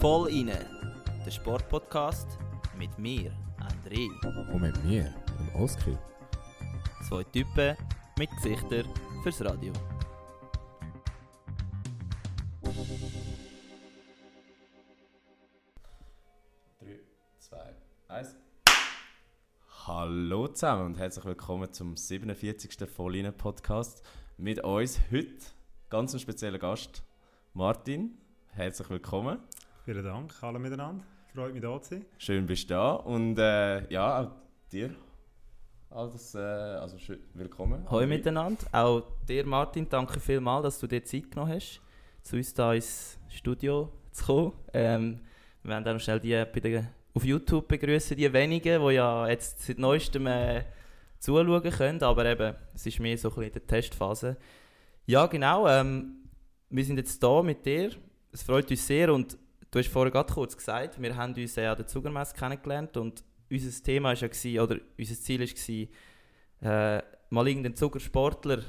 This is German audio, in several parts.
Voll inne, der Sportpodcast mit mir, André. Und mit mir, dem Oskar. Zwei Typen mit Gesichtern fürs Radio. Drei, zwei, eins. Hallo zusammen und herzlich willkommen zum 47. Vollinen Podcast. Mit uns heute ganz ein spezieller Gast, Martin. Herzlich willkommen. Vielen Dank, hallo miteinander. Freut mich, da zu sein. Schön bist du da und äh, ja, auch dir. Alles, äh, also schön, willkommen. Hallo miteinander. Auch dir, Martin, danke vielmals, dass du dir Zeit genommen hast, zu uns hier ins Studio zu kommen. Ähm, wir werden dann schnell die bei der, auf YouTube begrüßen, die wenigen, die ja jetzt seit neuestem äh, zuschauen können, aber eben, es ist mehr so ein bisschen in der Testphase. Ja, genau. Ähm, wir sind jetzt hier mit dir. Es freut uns sehr und du hast vorher gerade kurz gesagt, wir haben uns ja an der Zugermesse kennengelernt und unser Thema war ja, gewesen, oder unser Ziel war, äh, mal irgendeinen Zugersportler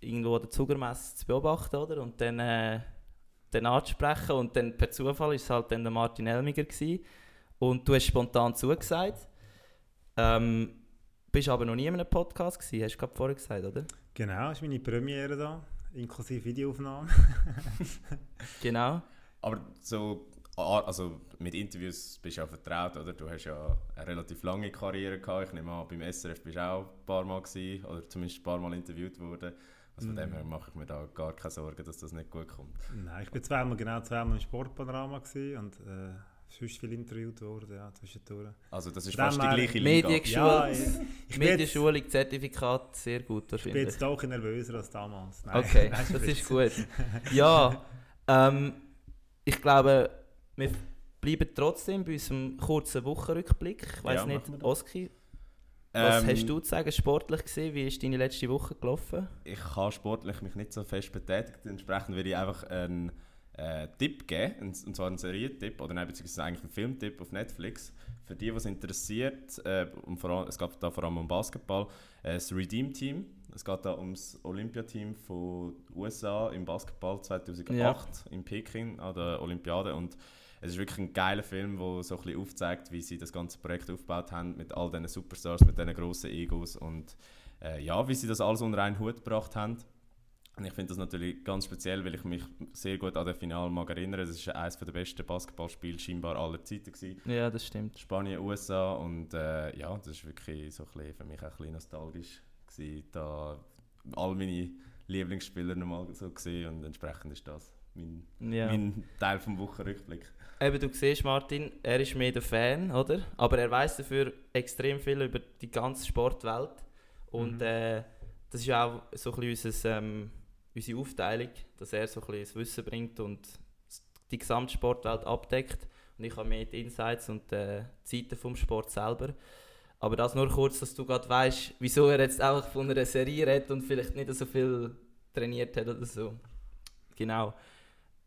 irgendwo an der Zugermesse zu beobachten oder? und dann, äh, dann anzusprechen. Und dann per Zufall war es halt dann der Martin Elmiger. Gewesen. Und du hast spontan zugesagt. Ähm, bist aber noch nie in einem Podcast gewesen, hast du gerade vorher gesagt, oder? Genau, das ist meine Premiere da, inklusive Videoaufnahme. genau. Aber so, ah, also mit Interviews bist du ja vertraut, oder? Du hast ja eine relativ lange Karriere gehabt. Ich nehme an, beim SRF bist du auch ein paar Mal gewesen, oder zumindest ein paar Mal interviewt worden. Also von dem her mache ich mir da gar keine Sorgen, dass das nicht gut kommt. Nein, ich bin zweimal, genau zweimal im Sportpanorama gewesen und äh, sonst viel interviewt worden, ja, zwischendurch. Also das ist Dann fast die gleiche Liga. Mediengeschule, Ja, ich- ich bin jetzt- Medienschulung, Zertifikat, sehr gut Ich bin wahrscheinlich. jetzt doch ein nervöser als damals. Nein, Okay, nein, das ist gut. Ja, ähm, ich glaube, wir bleiben trotzdem bei unserem kurzen Wochenrückblick. Ich weiß Ja, nicht. Oski, was Ähm, hast du zu sagen, sportlich gesehen? Wie ist deine letzte Woche gelaufen? Ich habe sportlich mich nicht so fest betätigt. Entsprechend würde ich einfach einen äh, Tipp geben, und zwar einen Serientipp oder nein, beziehungsweise eigentlich einen Filmtipp auf Netflix. Für die, was interessiert, äh, und vor allem, es geht da vor allem um Basketball, äh, das Redeem Team. Es geht da ums Olympiateam von USA im Basketball 2008 in Peking an der Olympiade und es ist wirklich ein geiler Film, der so ein bisschen aufzeigt, wie sie das ganze Projekt aufgebaut haben mit all diesen Superstars, mit diesen grossen Egos und äh, ja, wie sie das alles unter einen Hut gebracht haben. Und ich finde das natürlich ganz speziell, weil ich mich sehr gut an das Finale mag erinnere. Es war eines der besten Basketballspiele scheinbar aller Zeiten. Gewesen. Ja, das stimmt. Spanien, USA und äh, ja, das ist wirklich so ein bisschen, für mich auch ein bisschen nostalgisch gewesen, da all meine Lieblingsspieler nochmal so gesehen und entsprechend ist das mein, Ja. mein Teil vom Wochenrückblick. Eben, du siehst, Martin, er ist mehr der Fan, oder? Aber er weiß dafür extrem viel über die ganze Sportwelt. Und Mhm. äh, das ist ja auch so ein bisschen unser, ähm, unsere Aufteilung, dass er so ein bisschen das Wissen bringt und die gesamte Sportwelt abdeckt. Und ich habe mehr die Insights und äh, die Zeiten vom Sport selber. Aber das nur kurz, dass du gerade weißt, wieso er jetzt auch von einer Serie redet und vielleicht nicht so viel trainiert hat oder so. Genau.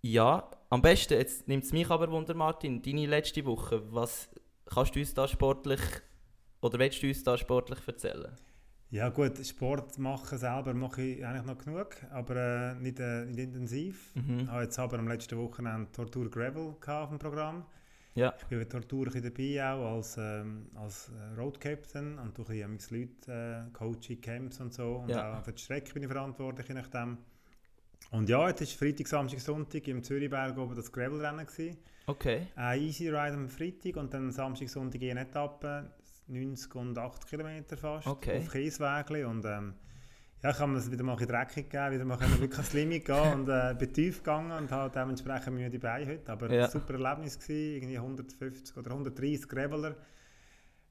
Ja, am besten, jetzt nimmt es mich aber Wunder, Martin, deine letzte Woche, was kannst du uns da sportlich, oder willst du uns da sportlich erzählen? Ja gut, Sport machen selber mache ich eigentlich noch genug, aber äh, nicht, äh, nicht intensiv. Mhm. Ich habe jetzt aber am letzten Wochenende Tortur Gravel auf dem Programm. Ja. Ich bin bei Tortur ein dabei, auch als, ähm, als äh, Road Captain und durch ein Leute äh, Coaching, Camps und so. Und Ja. auch für die Strecke bin ich verantwortlich, je nachdem. Und ja, jetzt ist Freitag, Samstag, Sonntag im Zürichberg oben das Gravelrennen gewesen. Okay. Ein Easy Ride am Freitag und dann Samstag, Sonntag eine Etappe, 90 und 80 Kilometer fast, Okay. auf Kieswägli und ähm, ja, ich habe mir das wieder mal ein bisschen dreckig gegeben, wieder mal wirklich ans Limit gehen und äh, bin tief gegangen und habe dementsprechend müde Beine heute, aber Ja. ein super Erlebnis gewesen, irgendwie 150 oder 130 Graveler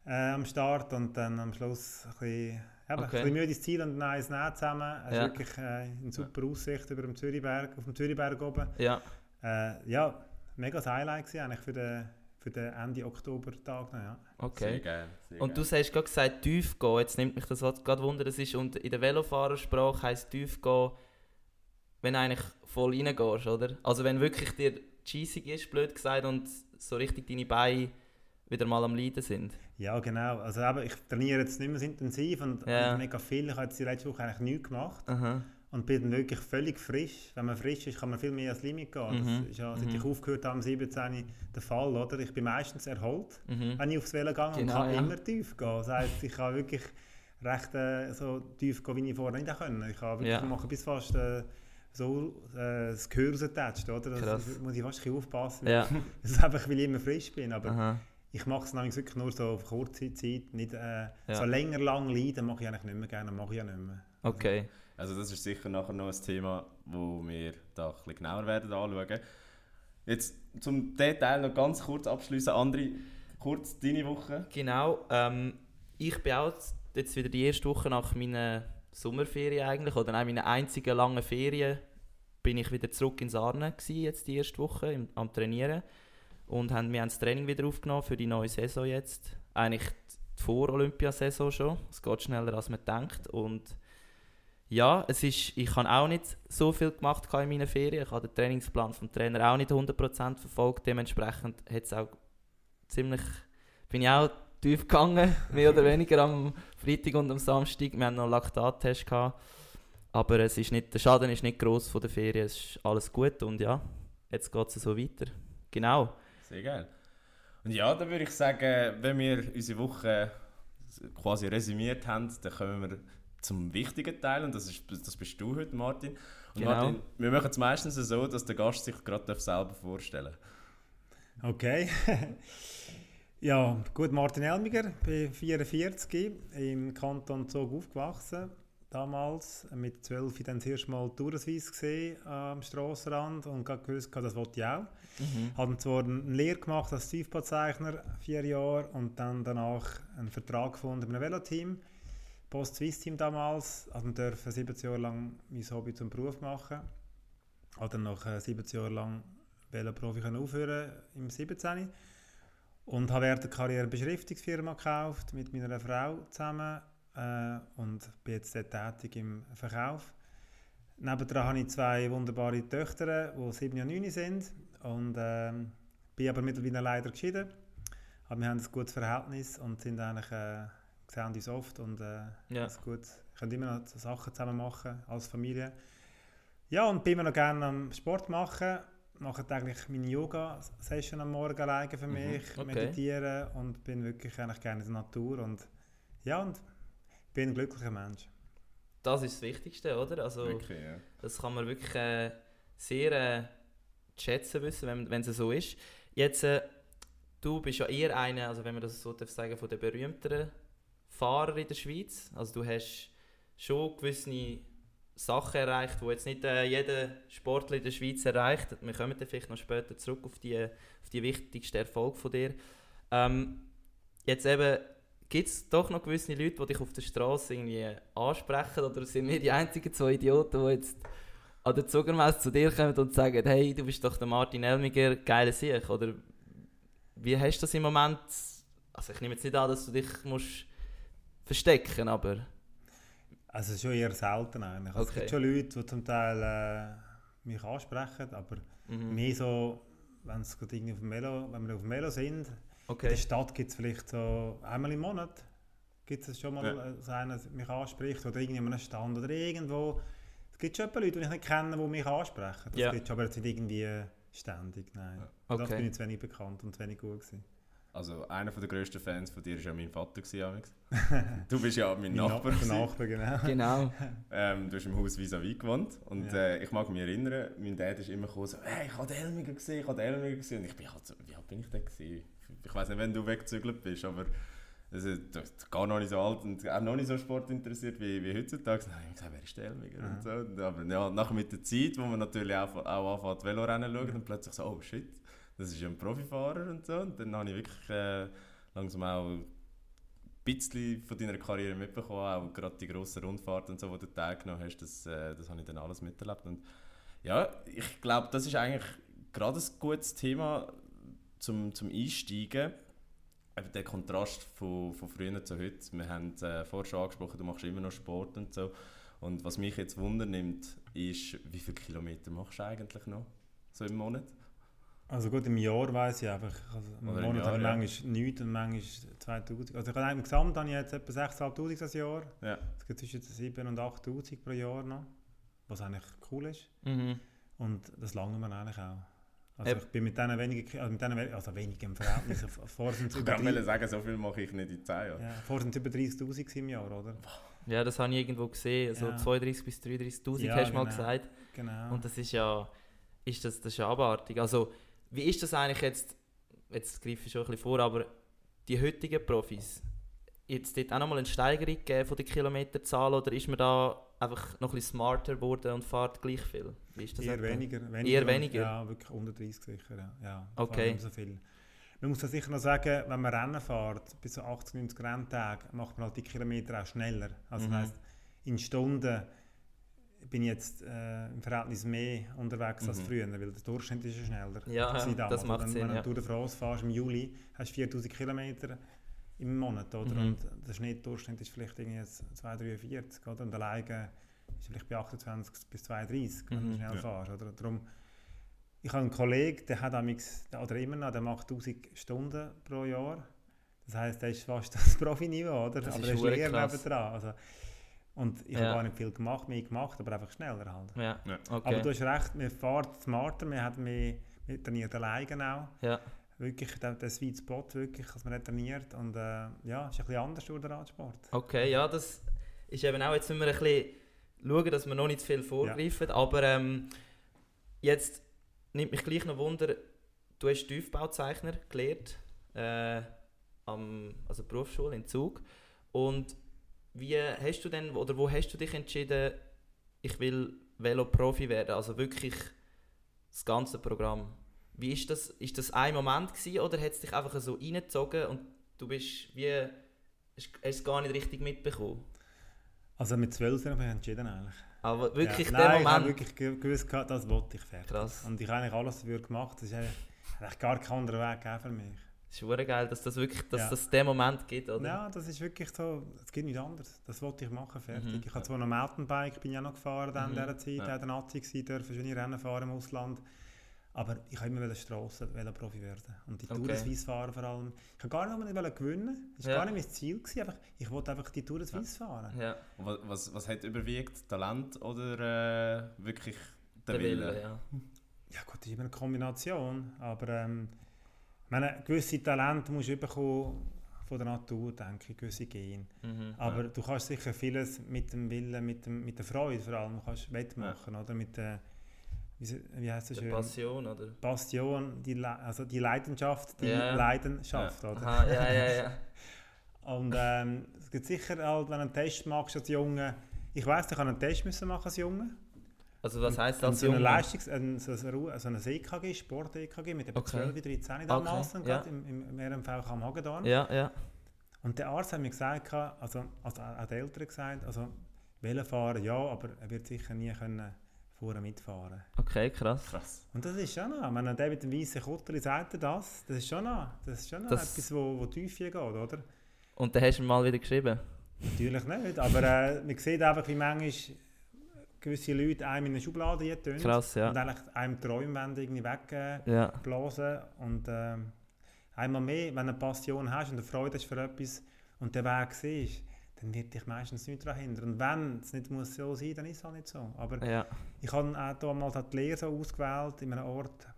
äh, am Start und dann am Schluss ein bisschen, eben, Okay. ein bisschen müdes Ziel und dann eins näher zusammen, es Ja. wirklich äh, eine super Aussicht über dem Zürichberg, auf dem Zürichberg oben. Ja. Äh, ja, mega Highlight gewesen, eigentlich für den, für den Ende Oktober-Tag. Ja. Sehr Okay. geil. Sehr Und du geil. hast gerade gesagt, tief gehen. Jetzt nimmt mich das gerade Wunder, das ist, und in der Velofahrersprache heisst tief gehen, wenn du eigentlich voll reingehst, oder? Also wenn wirklich dir cheesig ist, blöd gesagt, und so richtig deine Beine wieder mal am Leiden sind. Ja, genau. Also eben, ich trainiere jetzt nicht mehr so intensiv und, Ja. mega viel. Ich habe jetzt die letzte Woche eigentlich nichts gemacht. Aha. Und bin wirklich völlig frisch. Wenn man frisch ist, kann man viel mehr als Limit gehen. Mhm. Das ist ja, seit Mhm. ich aufgehört habe, am 17. der Fall, oder? Ich bin meistens erholt, Mhm. wenn ich aufs Velo gehe und Genau, kann ja. immer tief gehen. Das heisst, ich kann wirklich recht äh, so tief gehen, wie ich vorher nicht können. Ich kann wirklich Ja. machen bis fast äh, so äh, das Gehör rausgetatscht, oder? Das Krass. muss ich fast ein aufpassen. Ja. Das ist einfach, weil ich immer frisch bin. Aber Aha. ich mache es nämlich wirklich nur so auf kurze Zeit. Nicht, äh, Ja. So länger lang leiden mache ich eigentlich nicht mehr gerne, mache ich ja nicht mehr. Okay. Also das ist sicher nachher noch ein Thema, wo wir da ein bisschen genauer werden anschauen. Jetzt zum Detail noch ganz kurz abschließen. André, kurz deine Woche. Genau. Ähm, ich bin auch jetzt wieder die erste Woche nach meiner Sommerferien eigentlich, oder nein, meiner einzigen langen Ferien, bin ich wieder zurück in Sarne gewesen, jetzt die erste Woche im, am Trainieren. Und haben, wir haben das Training wieder aufgenommen für die neue Saison jetzt. Eigentlich die Vor-Olympiasaison schon. Es geht schneller, als man denkt. Und ja, es ist, ich habe auch nicht so viel gemacht in meinen Ferien. Ich habe den Trainingsplan vom Trainer auch nicht 100% verfolgt. Dementsprechend hat es auch ziemlich, bin ich auch tief gegangen, mehr oder weniger am Freitag und am Samstag. Wir hatten noch einen Laktattest. Aber es ist nicht, der Schaden ist nicht gross von der Ferien. Es ist alles gut und ja, jetzt geht es so weiter. Genau. Sehr geil. Und ja, dann würde ich sagen, wenn wir unsere Woche quasi resümiert haben, dann kommen wir zum wichtigen Teil und das, ist, das bist du heute, Martin. Und Genau. Martin, wir machen es meistens so, dass der Gast sich gerade selber vorstellen darf. Okay. ja, gut, Martin Elmiger, bin 44, im Kanton Zug aufgewachsen. Damals mit 12 dann das erste Mal Tourismus gesehen am Strassenrand und gerade gewusst, das wollte ich auch. Mhm. Habe zwar eine Lehre gemacht als Tiefbauzeichner, vier Jahre, und dann danach einen Vertrag gefunden mit einem Veloteam. Post Swiss Team damals, also wir dürfen 17 Jahre lang mein Hobby zum Beruf machen. Habe dann nach äh, 17 Jahren lang Veloprofi aufhören im 17. Und habe während der Karriere eine Beschriftungsfirma gekauft mit meiner Frau zusammen äh, und bin jetzt dort tätig im Verkauf. Nebendran habe ich zwei wunderbare Töchter, die 7 und 9 sind und ähm, bin aber mittlerweile leider geschieden. Aber wir haben ein gutes Verhältnis und sind eigentlich, äh, sehen uns oft und äh, Ja. ist gut. können immer noch Sachen zusammen machen als Familie. Ja, und bin immer noch gerne am Sport machen. Mache eigentlich meine Yoga-Session am Morgen alleine für Mhm, mich, okay. meditieren und bin wirklich eigentlich gerne in der Natur und ja, und bin ein glücklicher Mensch. Das ist das Wichtigste, oder? Also, Wirklich, ja. Das kann man wirklich äh, sehr äh, schätzen wissen, wenn wenn es so ist. Jetzt, äh, du bist ja eher einer, also wenn man das so darf sagen, von den berühmteren Fahrer in der Schweiz. Also du hast schon gewisse Sachen erreicht, die jetzt nicht äh, jeder Sportler in der Schweiz erreicht. Wir kommen dann vielleicht noch später zurück auf die, auf die wichtigsten Erfolge von dir. Ähm, jetzt eben, gibt es doch noch gewisse Leute, die dich auf der Straße irgendwie ansprechen oder sind wir die einzigen zwei Idioten, die jetzt an der Zuckermesse zu dir kommen und sagen, hey, du bist doch der Martin Elmiger, geiler Sieg, oder wie hast du das im Moment, also ich nehme jetzt nicht an, dass du dich musst verstecken, aber Also schon eher selten eigentlich. Also Es Okay. gibt schon Leute, die zum Teil äh, mich ansprechen, aber mhm. mehr so, wenn es gerade irgendwie auf dem Melo, wenn wir auf dem Melo sind, in okay. der Stadt gibt es vielleicht so einmal im Monat gibt es schon mal, Ja. äh, so einen, der mich anspricht oder irgendwie an einem Stand oder irgendwo. Es gibt schon ein paar Leute, die ich nicht kenne, die mich ansprechen. Das Ja. gibt aber jetzt nicht irgendwie ständig, nein. Ja. Das Okay. bin ich zu wenig bekannt und zu wenig gut gewesen. Also einer der grössten Fans von dir war ja mein Vater. Gewesen, du bist ja mein Mein Nachbar. Gewesen. Nachbar, genau. Genau. Ähm, du hast im Haus vis-à-vis gewohnt. Und Ja. äh, ich mag mich erinnern, mein Dad ist immer gekommen, so, hey, ich habe den Elmiger gesehen, ich habe den Elmiger gesehen. Und ich bin halt so, wie alt bin ich denn gewesen? Ich weiß nicht, wenn du weggezügelt bist, aber also, du bist gar noch nicht so alt und auch noch nicht so sportinteressiert wie, wie heutzutage. Dann habe ich gesagt, wer ist der Elmiger? Ja. Und so. Aber ja, nachher mit der Zeit, wo man natürlich auch, auch anfängt, Velorennen zu schauen, dann plötzlich so, oh shit, das ist ja ein Profifahrer und so. Und dann habe ich wirklich äh, langsam auch ein bisschen von deiner Karriere mitbekommen, auch gerade die grossen Rundfahrten und so, wo du teilgenommen hast, das, äh, das habe ich dann alles miterlebt. Und ja, ich glaube, das ist eigentlich gerade ein gutes Thema zum, zum Einsteigen. Eben der Kontrast von, von früher zu heute. Wir haben äh, vorher schon angesprochen, du machst immer noch Sport und so. Und was mich jetzt wundernimmt, ist, wie viele Kilometer machst du eigentlich noch so im Monat? Also gut, im Jahr weiss ich einfach, also im Oder im Monat Jahr, habe ich ja. manchmal nichts und manchmal 2000. Also ich habe im Gesamt habe ich jetzt etwa 6'500 das Jahr. Ja. Es gibt zwischen 7 und 8000 pro Jahr noch. was eigentlich cool ist. Mhm. Und das lange wir eigentlich auch. Also ich bin mit diesen wenigen, also, mit diesen, also wenig im Verhältnis, vorher sind es Ich kann mal sagen, so viel mache ich nicht in 10 Jahren. ja, vorher sind es über 30'000 gewesen im Jahr, oder? Ja, das habe ich irgendwo gesehen. Also Ja. 32 bis 33'000 Ja, hast du mal genau. gesagt. Genau. Und das ist ja, ist das, das ist ja abartig. Also, wie ist das eigentlich jetzt, jetzt greife ich schon ein bisschen vor, aber die heutigen Profis, jetzt dort auch nochmal eine Steigerung gegeben von der Kilometerzahl oder ist man da einfach noch ein bisschen smarter geworden und fährt gleich viel? Wie ist das Eher weniger, weniger. Eher weniger? Ja, wirklich unter 30 sicher. Ja. Ja, Okay. so viel. Man muss ja sicher noch sagen, wenn man Rennen fährt, bis zu 80, 90 Renntagen, macht man halt die Kilometer auch schneller. Also Mhm. das heisst, in Stunden bin jetzt äh, im Verhältnis mehr unterwegs als Mhm. früher, weil der Durchschnitt ist ja schneller. Ja, das damals. macht wenn, Sinn, Wenn ja. du durch France fährst im Juli, hast du 4000 Kilometer im Monat, oder? Mhm. Und der Schnittdurchschnitt ist vielleicht irgendwie jetzt 243, oder? Und alleine ist vielleicht bei 28 bis 32, wenn Mhm. du schnell Ja. fährst, oder? Darum, ich habe einen Kollegen, der hat amix, der- oder immer noch, der macht 1000 Stunden pro Jahr. Das heisst, der ist fast das Profiniveau, oder? Das aber ist er ist Lehrer nebendran. Also, und ich Ja. habe gar nicht viel gemacht, mehr gemacht, aber einfach schneller halt. Ja, Ja. okay. Aber du hast recht, man fährt smarter, man hat mehr, man trainiert alleine auch. ja. Wirklich der, der Sweet Spot, wirklich, dass man nicht trainiert. Und äh, ja, ist ein bisschen anders durch den Radsport. Okay, ja, das ist eben auch, jetzt müssen wir ein bisschen schauen, dass wir noch nicht zu viel vorgreifen, aber ähm, jetzt nimmt mich gleich noch Wunder, du hast Tiefbauzeichner gelernt, äh, am, also Berufsschule in Zug und wie hast du denn, oder wo hast du dich entschieden, ich will Velo-Profi werden, also wirklich das ganze Programm? Wie ist das, ist das ein Moment gewesen, oder hat es dich einfach so reingezogen und du bist wie, hast es gar nicht richtig mitbekommen? Also mit 12 habe ich entschieden eigentlich. Aber wirklich ja, der nein, ich habe Moment. wirklich ge- gewusst, das wollte ich fertig. Krass. Und ich habe eigentlich alles dafür gemacht. Das ist eigentlich, eigentlich gar kein anderer Weg für mich. Es ist verdammt geil, dass das wirklich, dass Ja. das den Moment gibt, oder? Ja, das ist wirklich so, es geht nicht anders. Das wollte ich machen, fertig. Mhm. Ich habe zwar noch Mountainbike, bin ja noch gefahren dann Mhm. in dieser Zeit, Ja. ja. der Nazi gewesen, dürfen schöne Rennen fahren im Ausland. Aber ich wollte immer Strassen Profi werden. Und die Tour Okay. de Suisse fahren vor allem. Ich wollte gar nicht unbedingt gewinnen. Das war Ja. gar nicht mein Ziel. Gewesen. Einfach, ich wollte einfach die Tour de Suisse fahren. Ja, Und was, was, was hat überwiegt? Talent oder äh, wirklich der, der Wille? Wille, ja. Ja gut, das ist immer eine Kombination. Aber ähm, meine, gewisse Talente musst du bekommen von der Natur, denke ich, gewisse Gene. Mhm. Aber du kannst sicher vieles mit dem Willen, mit, dem, mit der Freude vor allem, kannst wettmachen, oder? Mit der, wie, heißt das schön? Passion, oder? Passion, die, Le- also die Leidenschaft, die Ja. Leidenschaft, oder? Aha, ja, ja, ja. Und ähm, es gibt sicher halt, wenn du einen Test machst als Junge, ich weiss, ich habe einen Test müssen machen als Junge. Also was heisst das, so eine? Leistungs-, ein, so ein, so ein EKG, Sport-EKG mit etwa Okay. 12, 13 damals, Okay, gerade im, im, im RMV am Hagedorn. Ja, ja. Und der Arzt hat mir gesagt, also, also auch die Eltern gesagt, also Velofahren ja, aber er wird sicher nie können vorne mitfahren. Okay, krass. Krass. Und das ist schon noch, wenn der mit dem weißen Kutter sagt das, das ist schon noch, das ist schon noch Das- etwas, wo, wo tief geht, oder? Und dann hast du ihn mal wieder geschrieben? Natürlich nicht, aber äh, man sieht einfach, wie manchmal gewisse Leute einem in eine Schublade tun Krass, ja. und eigentlich einem Träume irgendwie wegblasen Ja, und ähm, einmal mehr, wenn du eine Passion hast und eine Freude hast für etwas und der Weg siehst, dann wird dich meistens nichts daran hindern. Und wenn es nicht muss so sein dann ist es auch nicht so. Aber ja. ich habe auch damals die Lehre so ausgewählt, in einem Ort,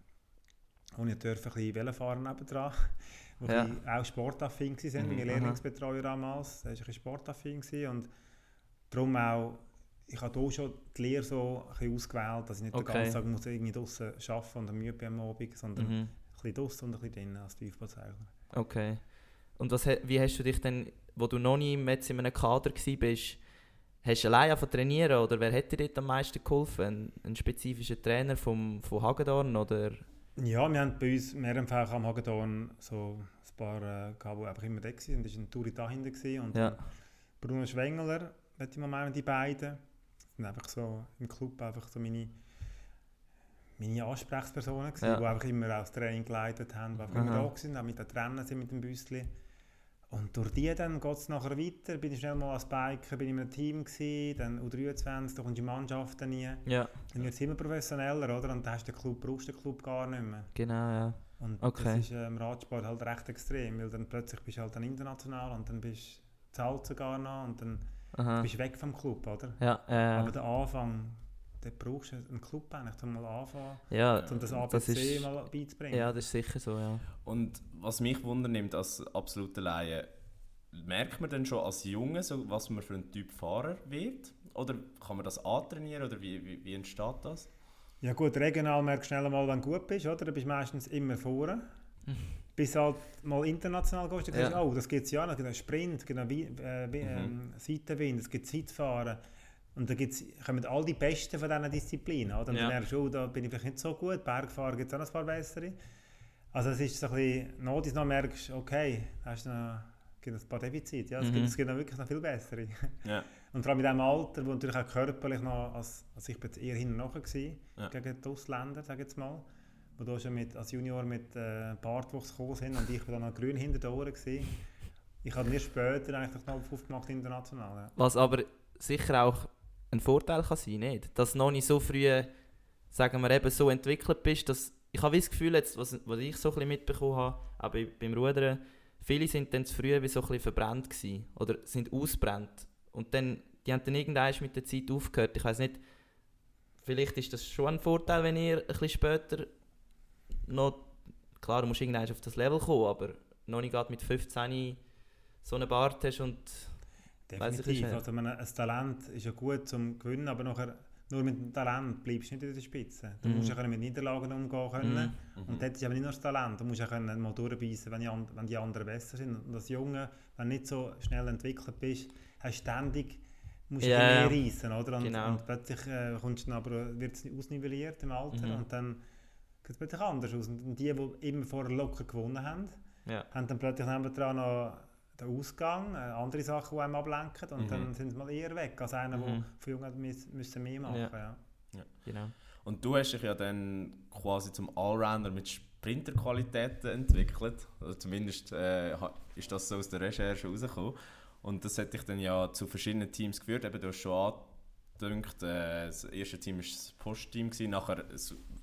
wo ich durfte ein bisschen Velofahren nebendran, wo Ja. ich auch sportaffin war, Mhm, meine. Lehrlingsbetreuer damals, der war ein bisschen sportaffin und darum auch, ich habe hier schon die Lehre so ein ausgewählt, dass ich nicht Okay. den ganzen Tag muss irgendwie draußen arbeiten und müde bin am Abend, sondern Mhm. ein bisschen draußen und ein bisschen drinnen als Tiefbauzeichner. Okay. Und was, wie hast du dich denn, wo du noch nie jetzt in einem Kader warst, hast du allein angefangen trainieren oder wer hat dir dort am meisten geholfen? Ein, ein spezifischer Trainer vom, von Hagedorn oder? Ja, wir haben bei uns RMV am Hagedorn so ein paar äh, gehabt, die einfach immer da waren. Und das war ein Touri dahinter. gewesen. Und Ja. Bruno Schwengler, möchte ich mal meinen, die beiden. Sind einfach so im Club einfach so meine, meine Ansprechpersonen gewesen, Ja. die einfach immer das Training geleitet haben, die einfach Aha. immer da waren, auch mit den Trainern sind mit dem Büsschen. Und durch die dann geht es nachher weiter, bin ich schnell mal als Biker, bin ich in einem Team gewesen, dann U23, da kommst du in Mannschaften nie. Ja, Dann wird es immer professioneller, oder? Und dann hast du den Club, brauchst du den Club gar nicht mehr. genau, ja. Und Okay. das ist äh, im Radsport halt recht extrem, weil dann plötzlich bist du halt dann international und dann bist du zahlt sogar noch und dann Aha. bist du weg vom Club, oder? Ja, äh, Aber der Anfang, dort brauchst du einen Club eigentlich, um mal anfangen, Ja, um das ABC das ist, mal beizubringen. ja, das ist sicher so, ja. Und was mich wundernimmt als absolute Laie, merkt man denn schon als Junge, so, was man für ein Typ Fahrer wird? Oder kann man das antrainieren oder wie, wie, wie entsteht das? Ja gut, regional merkst du schnell mal, wenn du gut bist, oder? Du bist meistens immer vorne. Bis halt mal international gehst, dann Ja. siehst du, oh, das gibt es ja noch, es gibt einen Sprint, es gibt einen äh, Mhm. ähm, Seitenwind, es gibt Zeitfahren. Und da gibt's, kommen all die Besten von diesen Disziplinen. Oder? Und Ja. dann merkst du, oh, da bin ich vielleicht nicht so gut, Bergfahren gibt es auch noch ein paar bessere. Also es ist so ein bisschen, noch noch merkst okay, hast du noch, gibt ein paar Defizite. Ja, es, Mhm. gibt, es gibt noch wirklich noch viel bessere. Ja. Und vor allem in diesem Alter, wo natürlich auch körperlich noch, als, als ich bin jetzt eher hinten nachher gewesen, Ja. gegen die Ausländer, sage ich jetzt mal, wo da schon mit, als Junior mit äh, Bartwuchs gekommen sind und ich war dann noch grün hinter den Ohren gewesen. Ich habe mir später eigentlich den Knopf aufgemacht international. Ja. Was aber sicher auch ein Vorteil kann sein, nicht? Dass du noch nicht so früh, sagen wir eben, so entwickelt bist, dass ich habe das Gefühl, jetzt, was, was ich so ein mitbekommen habe, bei, beim Rudern, viele sind dann zu früh wie so ein verbrannt gewesen, oder sind ausbrennt und dann, die haben dann irgendwann mit der Zeit aufgehört. Ich weiß nicht, vielleicht ist das schon ein Vorteil, wenn ihr ein bisschen später noch, klar, du musst irgendwann auf das Level kommen, aber noch nicht gerade mit 15 so einen Bart hast und Definitiv. Also, meine, ein Talent ist ja gut zum Gewinnen, aber nachher, nur mit dem Talent bleibst du nicht in der Spitze. Du Mhm. musst ja können mit Niederlagen umgehen können. Mhm. Und dort ist aber nicht nur das Talent, du musst ja können mal durchbeissen, wenn die, wenn die anderen besser sind. Und als Junge, wenn du nicht so schnell entwickelt bist, hast du ständig musst Ja, mehr ja. reissen, oder? Und, Genau. und plötzlich äh, kommst du dann aber, wird es ausnivelliert im Alter Mhm. und dann sieht es plötzlich anders aus. Und die, die immer vorher locker gewonnen haben, ja. haben dann plötzlich nebendran noch den Ausgang, äh, andere Sachen, die einem ablenken und Mhm. dann sind sie mal eher weg als einer, der Mhm. von Jungen müssen, mehr machen Ja. ja. Genau. Und du hast dich ja dann quasi zum Allrounder mit Sprinterqualitäten entwickelt. Oder zumindest äh, ist das so aus der Recherche rausgekommen. Und das hat dich dann ja zu verschiedenen Teams geführt. Eben, du hast schon angedünkt, äh, das erste Team war das Postteam, gewesen, nachher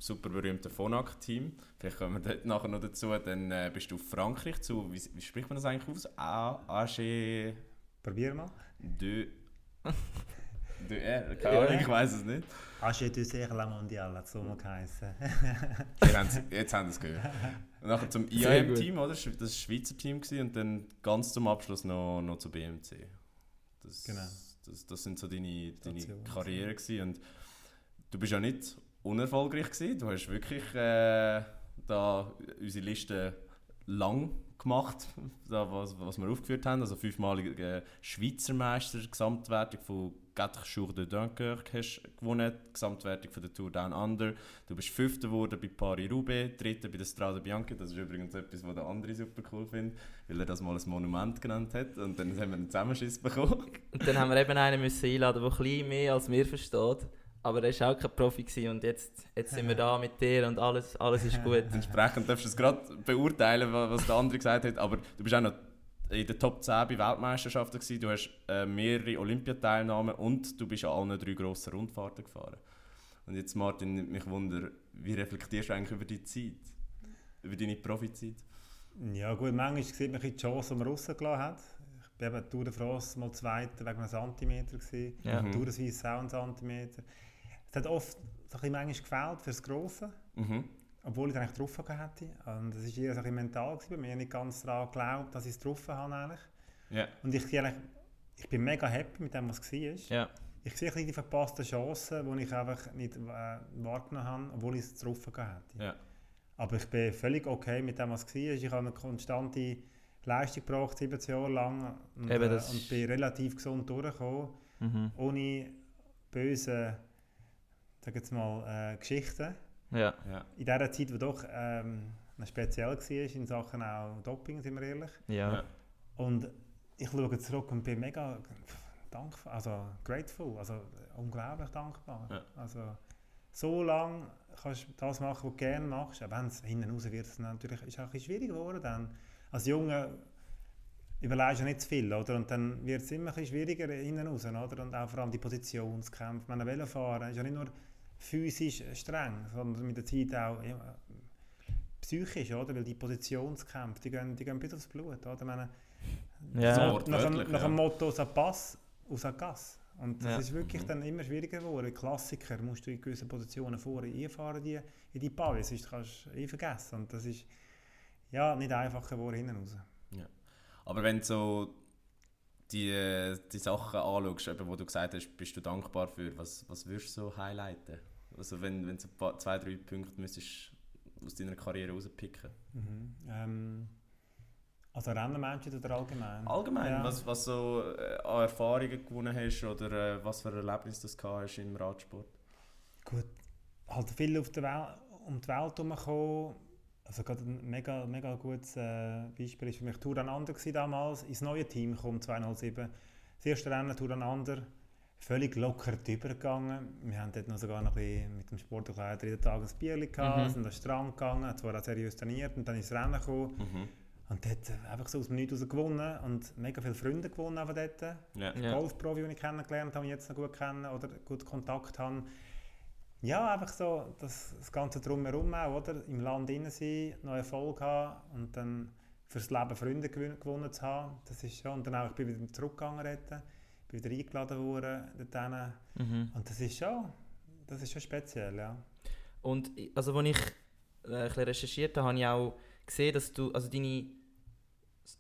super berühmte Phonak-Team. Vielleicht kommen wir dort nachher noch dazu. Dann äh, bist du auf Frankreich zu, wie, wie spricht man das eigentlich aus? A, AG Probier mal. de... de R, keine Ja. Ahnung, ich weiß es nicht. Age du sehr la mondiale, hat es so mal geheißen. Jetzt haben sie es gehört. Und nachher zum IAM-Team, oder? Das war das Schweizer Team gewesen, und dann ganz zum Abschluss noch, noch zu BMC. Das, Genau. Das, das sind so deine, deine Karriere gewesen. Und du bist ja nicht unerfolgreich gewesen. Du hast wirklich äh, da unsere Liste lang gemacht, da, was, was wir aufgeführt haben. Also fünfmalige Schweizer Meister, Gesamtwertung von Quatre Jours de Dunkerque hast gewonnen, Gesamtwertung von der Tour Down Under. Du bist Fünfter geworden bei Paris-Roubaix, Dritter bei der Strade Bianca. Das ist übrigens etwas, was der andere super cool findet, weil er das mal ein Monument genannt hat. Und dann haben wir einen Zusammenschiss bekommen. Und dann haben wir eben einen müssen einladen, der ein bisschen mehr als wir versteht. Aber er war auch kein Profi gewesen und jetzt, jetzt sind wir da mit dir und alles, alles ist gut. Entsprechend darfst du es gerade beurteilen, wa- was der andere gesagt hat. Aber du bist auch noch in der Top 10 bei Weltmeisterschaften gewesen. Du hast äh, mehrere Olympiateilnahmen und du bist an allen drei grossen Rundfahrten gefahren. Und jetzt, Martin, nimmt mich Wunder, wie reflektierst du eigentlich über die Zeit? Über deine Profizeit? Ja gut, manchmal sieht man die Chance, die man rausgelassen hat. Ich bin eben Tour de France mal Zweiter wegen einem Zentimeter. Gewesen. Ja. Mhm. Tour de Suisse auch einen Zentimeter. Es hat oft so ein manchmal gefehlt fürs Grosse, Mhm. obwohl ich es eigentlich drauf hätte. Und das war eher so ein mental gewesen mir. Ich nicht ganz daran geglaubt, dass ich es drauf habe eigentlich. Ja. Und ich, eigentlich, ich bin mega happy mit dem, was war. Ja. Ich sehe ein die verpassten Chancen, die ich einfach nicht äh, wahrgenommen habe, obwohl ich es drauf gehabt hätte. Ja. Aber ich bin völlig okay mit dem, was war. Ich habe eine konstante Leistung gebraucht, 17 Jahre lang. Und, Eben, äh, und bin relativ gesund durchgekommen, Mhm. ohne böse sag jetzt mal, äh, Geschichten. Ja. ja. In dieser Zeit, die doch ähm, speziell war, in Sachen auch Doping, sind wir ehrlich. Ja. Ja. Und ich schaue zurück und bin mega dankbar, also grateful, also unglaublich dankbar. Ja. Also so lange kannst du das machen, was du gerne machst, aber wenn es hinten raus wird, es natürlich, ist es auch schwierig geworden. Dann. Als Junge überlegst du nicht zu viel, oder? Und dann wird es immer ein schwieriger hinten raus, oder? Und auch vor allem die Positionskämpfe. Wenn Velofahren ist ja nicht nur physisch streng, sondern mit der Zeit auch ja, psychisch, oder? Weil die Positionskämpfe, die gehen, die gehen bis aufs Blut, oder? Ich meine, Ja. so, nach, dem, nach dem ja. Motto «Ça passe» ou «Ça casse». Und das Ja. ist wirklich Mhm. dann immer schwieriger geworden. Klassiker musst du in gewissen Positionen vorne einfahren, die, in die Pavis, sonst kannst du eh vergessen. Und das ist ja nicht einfacher geworden hinten raus. Aber wenn du so die, die Sachen anschaust, eben, wo du gesagt hast, bist du dankbar für, was, was würdest du so highlighten? Also wenn, wenn du ein paar, zwei, drei Punkte müsstest aus deiner Karriere rauspicken Mhm. Ähm, also Rennen meinst du oder allgemein? Allgemein, Ja. was, was so äh, an Erfahrungen gewonnen hast oder äh, was für Erlebnisse du gehabt hast im Radsport? Gut, halt viel auf der Welt, um die Welt herumgekommen. Also gerade ein mega, mega gutes äh, Beispiel ist für mich Tour Ander damals, ins neue Team gekommen, 207. Das erste Rennen Tour Ander, völlig locker drüber gegangen. Wir haben dort noch sogar noch ein bisschen mit dem Sportkleider jeden Tag ein Bierchen gehabt, Mhm. sind an den Strand gegangen, zwar auch seriös trainiert und dann ins Rennen gekommen. Mhm. Und dort äh, einfach so aus dem Nichts raus gewonnen und mega viele Freunde gewonnen von dort. Ja. Ja. Golfprofi, den ich kennengelernt habe, und jetzt noch gut kenne oder gut Kontakt habe. Ja, einfach so das, das Ganze drumherum auch, oder? Im Land innen sein, noch Erfolg haben und dann fürs Leben Freunde gewon- gewonnen zu haben. Das ist schon, und dann auch, ich bin wieder zurückgegangen dort, bin wieder eingeladen worden dort Mhm. und das ist schon, das ist schon speziell, ja. Und also, als ich äh, ein bisschen recherchiert habe, habe ich auch gesehen, dass du, also deine,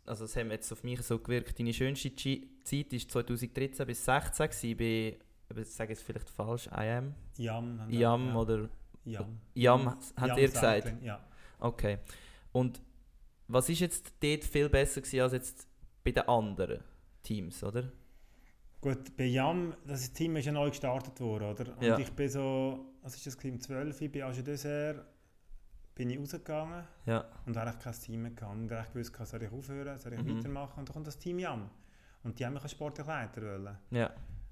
also es hat jetzt auf mich so gewirkt, deine schönste Zeit war 2013 bis 2016 gewesen, bei, ich sage jetzt vielleicht falsch, haben wir- IAM ja. oder Jam. IAM, habt Jam ihr gesagt? Cycling, Ja. Okay. Und was ist jetzt dort viel besser gewesen als jetzt bei den anderen Teams, oder? Gut, bei Jam, das Team ist ja neu gestartet worden, oder? Und Ja. ich bin so, was ist das, gewesen, im 12. bei Age Dessert bin ich rausgegangen Ja. und habe kein Team mehr gehabt. Und ich wusste, soll ich aufhören, soll ich Mhm. weitermachen? Und dann kommt das Team Jam. Und die haben mich als sportlich Leiter wollen. Ja.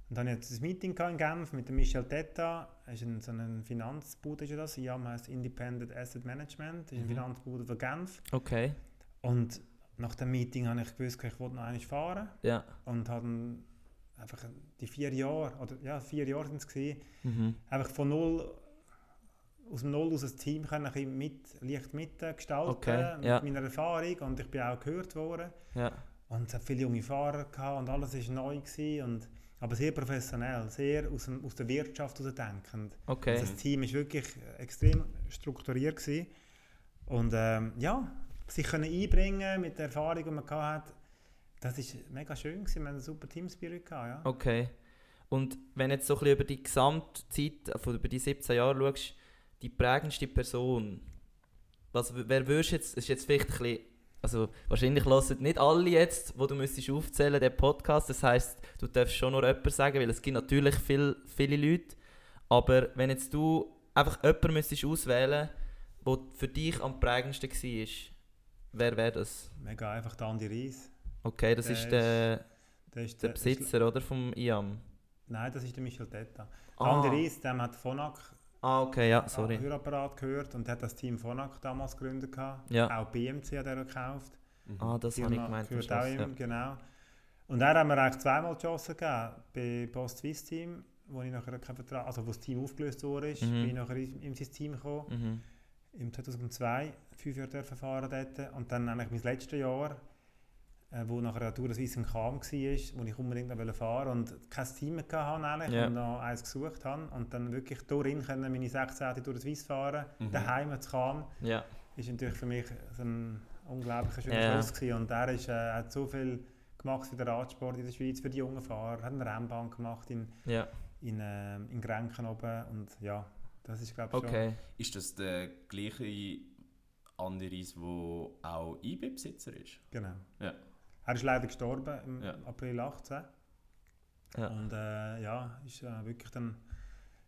Und dann hatte ich ein Meeting in Genf mit Michel Tetta. Er ist ein, so ein Finanzbude, ist das. Jam heißt Independent Asset Management. Das ist ein Mhm. Finanzbude von Genf. Okay. Und nach dem Meeting habe ich gewusst, ich wollte noch einmal fahren. Ja. Und habe einfach die vier Jahre, oder ja, vier Jahre sind es gewesen, Mhm. einfach von null, aus dem Null aus ein Team können ein bisschen mit, leicht mitgestalten, Okay, mit ja. meiner Erfahrung und ich bin auch gehört worden. Ja. Und es hat viele junge Fahrer gehabt und alles war neu gewesen und aber sehr professionell, sehr aus, dem, aus der Wirtschaft heraus denkend. Okay. Also das Team war wirklich extrem strukturiert gewesen. und ähm, ja, sich können einbringen mit der Erfahrung, die man gehabt hat, das war mega schön gewesen. Wir hatten einen super Teamspirit gehabt, ja. Okay. Und wenn du jetzt so ein bisschen über die Gesamtzeit, von über die 17 Jahre schaust, die prägendste Person, was, wer würdest jetzt, das ist jetzt vielleicht ein bisschen, also wahrscheinlich hören nicht alle jetzt, wo du müsstest aufzählen, den Podcast, das heisst, du darfst schon nur jemanden sagen, weil es gibt natürlich viel, viele Leute, aber wenn jetzt du einfach jemanden müsstest auswählen, der für dich am prägendsten war, wer wäre das? Mega einfach der Andi Reis. Okay, das Der ist der, Der ist der Besitzer, oder, vom IAM? Nein, das ist der Michel Tetta. Der Ah. Andi Reis, dem hat Phonak Ah, okay, ja, sorry. Hörapparat gehört und hat das Team Phonak damals gegründet. Ja. Auch BMC hat er gekauft. Mhm. Ah, das habe ich gemeint. gehört auch Schluss, ja. ihm, genau. Und er hat mir eigentlich zweimal die Chance gegeben. Bei Post Swiss Team, wo ich nachher keinen Vertrag, also wo das Team aufgelöst wurde, ist, Mhm. bin ich nachher in, in sein Team gekommen. Mhm. Im 2002, fünf Jahre fahren dort. Und dann eigentlich mein letztes Jahr, äh, wo nachher eine Tour Suisse in Cham war, wo ich unbedingt noch wollte fahren und kein Team mehr hatte eigentlich Ja. und noch eins gesucht habe. Und dann wirklich darin können meine 16. Tour Suisse fahren, Mhm. daheim zu Cham. Ja. ist natürlich für mich so ein unglaublicher schöner Ja. Schluss gewesen. Und er ist, äh, hat so viel gemacht für den Radsport in der Schweiz, für die jungen Fahrer, hat eine Rennbahn gemacht in, Ja. in, äh, in Grenken oben und ja, das ist glaube ich Okay. Ist das der gleiche Andi Reis, der auch IB-Besitzer ist? schon, genau. Ja. Er ist leider gestorben im Ja. April 18 Ja. und äh, ja, ist äh, wirklich dann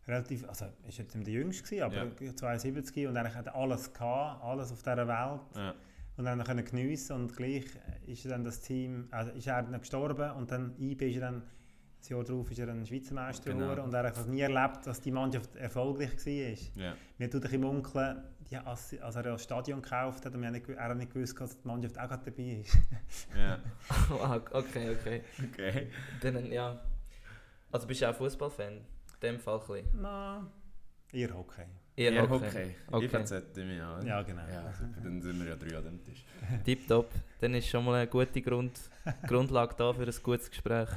relativ, also ist jetzt nicht der Jüngste gewesen, aber 72 und er hat alles gehabt, alles auf dieser Welt Ja. und dann können geniessen und gleich ist dann das Team, also ist er dann gestorben und dann IB ist er dann, das Jahr darauf ist er dann Schweizer Meister Genau. geworden und er hat nie erlebt, dass die Mannschaft erfolgreich war. Ja. Mir tut ein bisschen munkeln, ja, als, als er das Stadion gekauft hat und wir haben nicht, er hat nicht gewusst, dass die Mannschaft auch gerade dabei ist. ja. Okay, okay. Okay. Dann, ja. Also bist du auch Fußballfan? In dem Fall ein bisschen. Na, eher Hockey. Eher Ja, okay. okay. Okay. Ich erzähle mir ja. Ja, genau. Ja, super. Dann sind wir ja drei an dem Tisch. Tipptopp. Dann ist schon mal eine gute Grund Grundlage da für ein gutes Gespräch.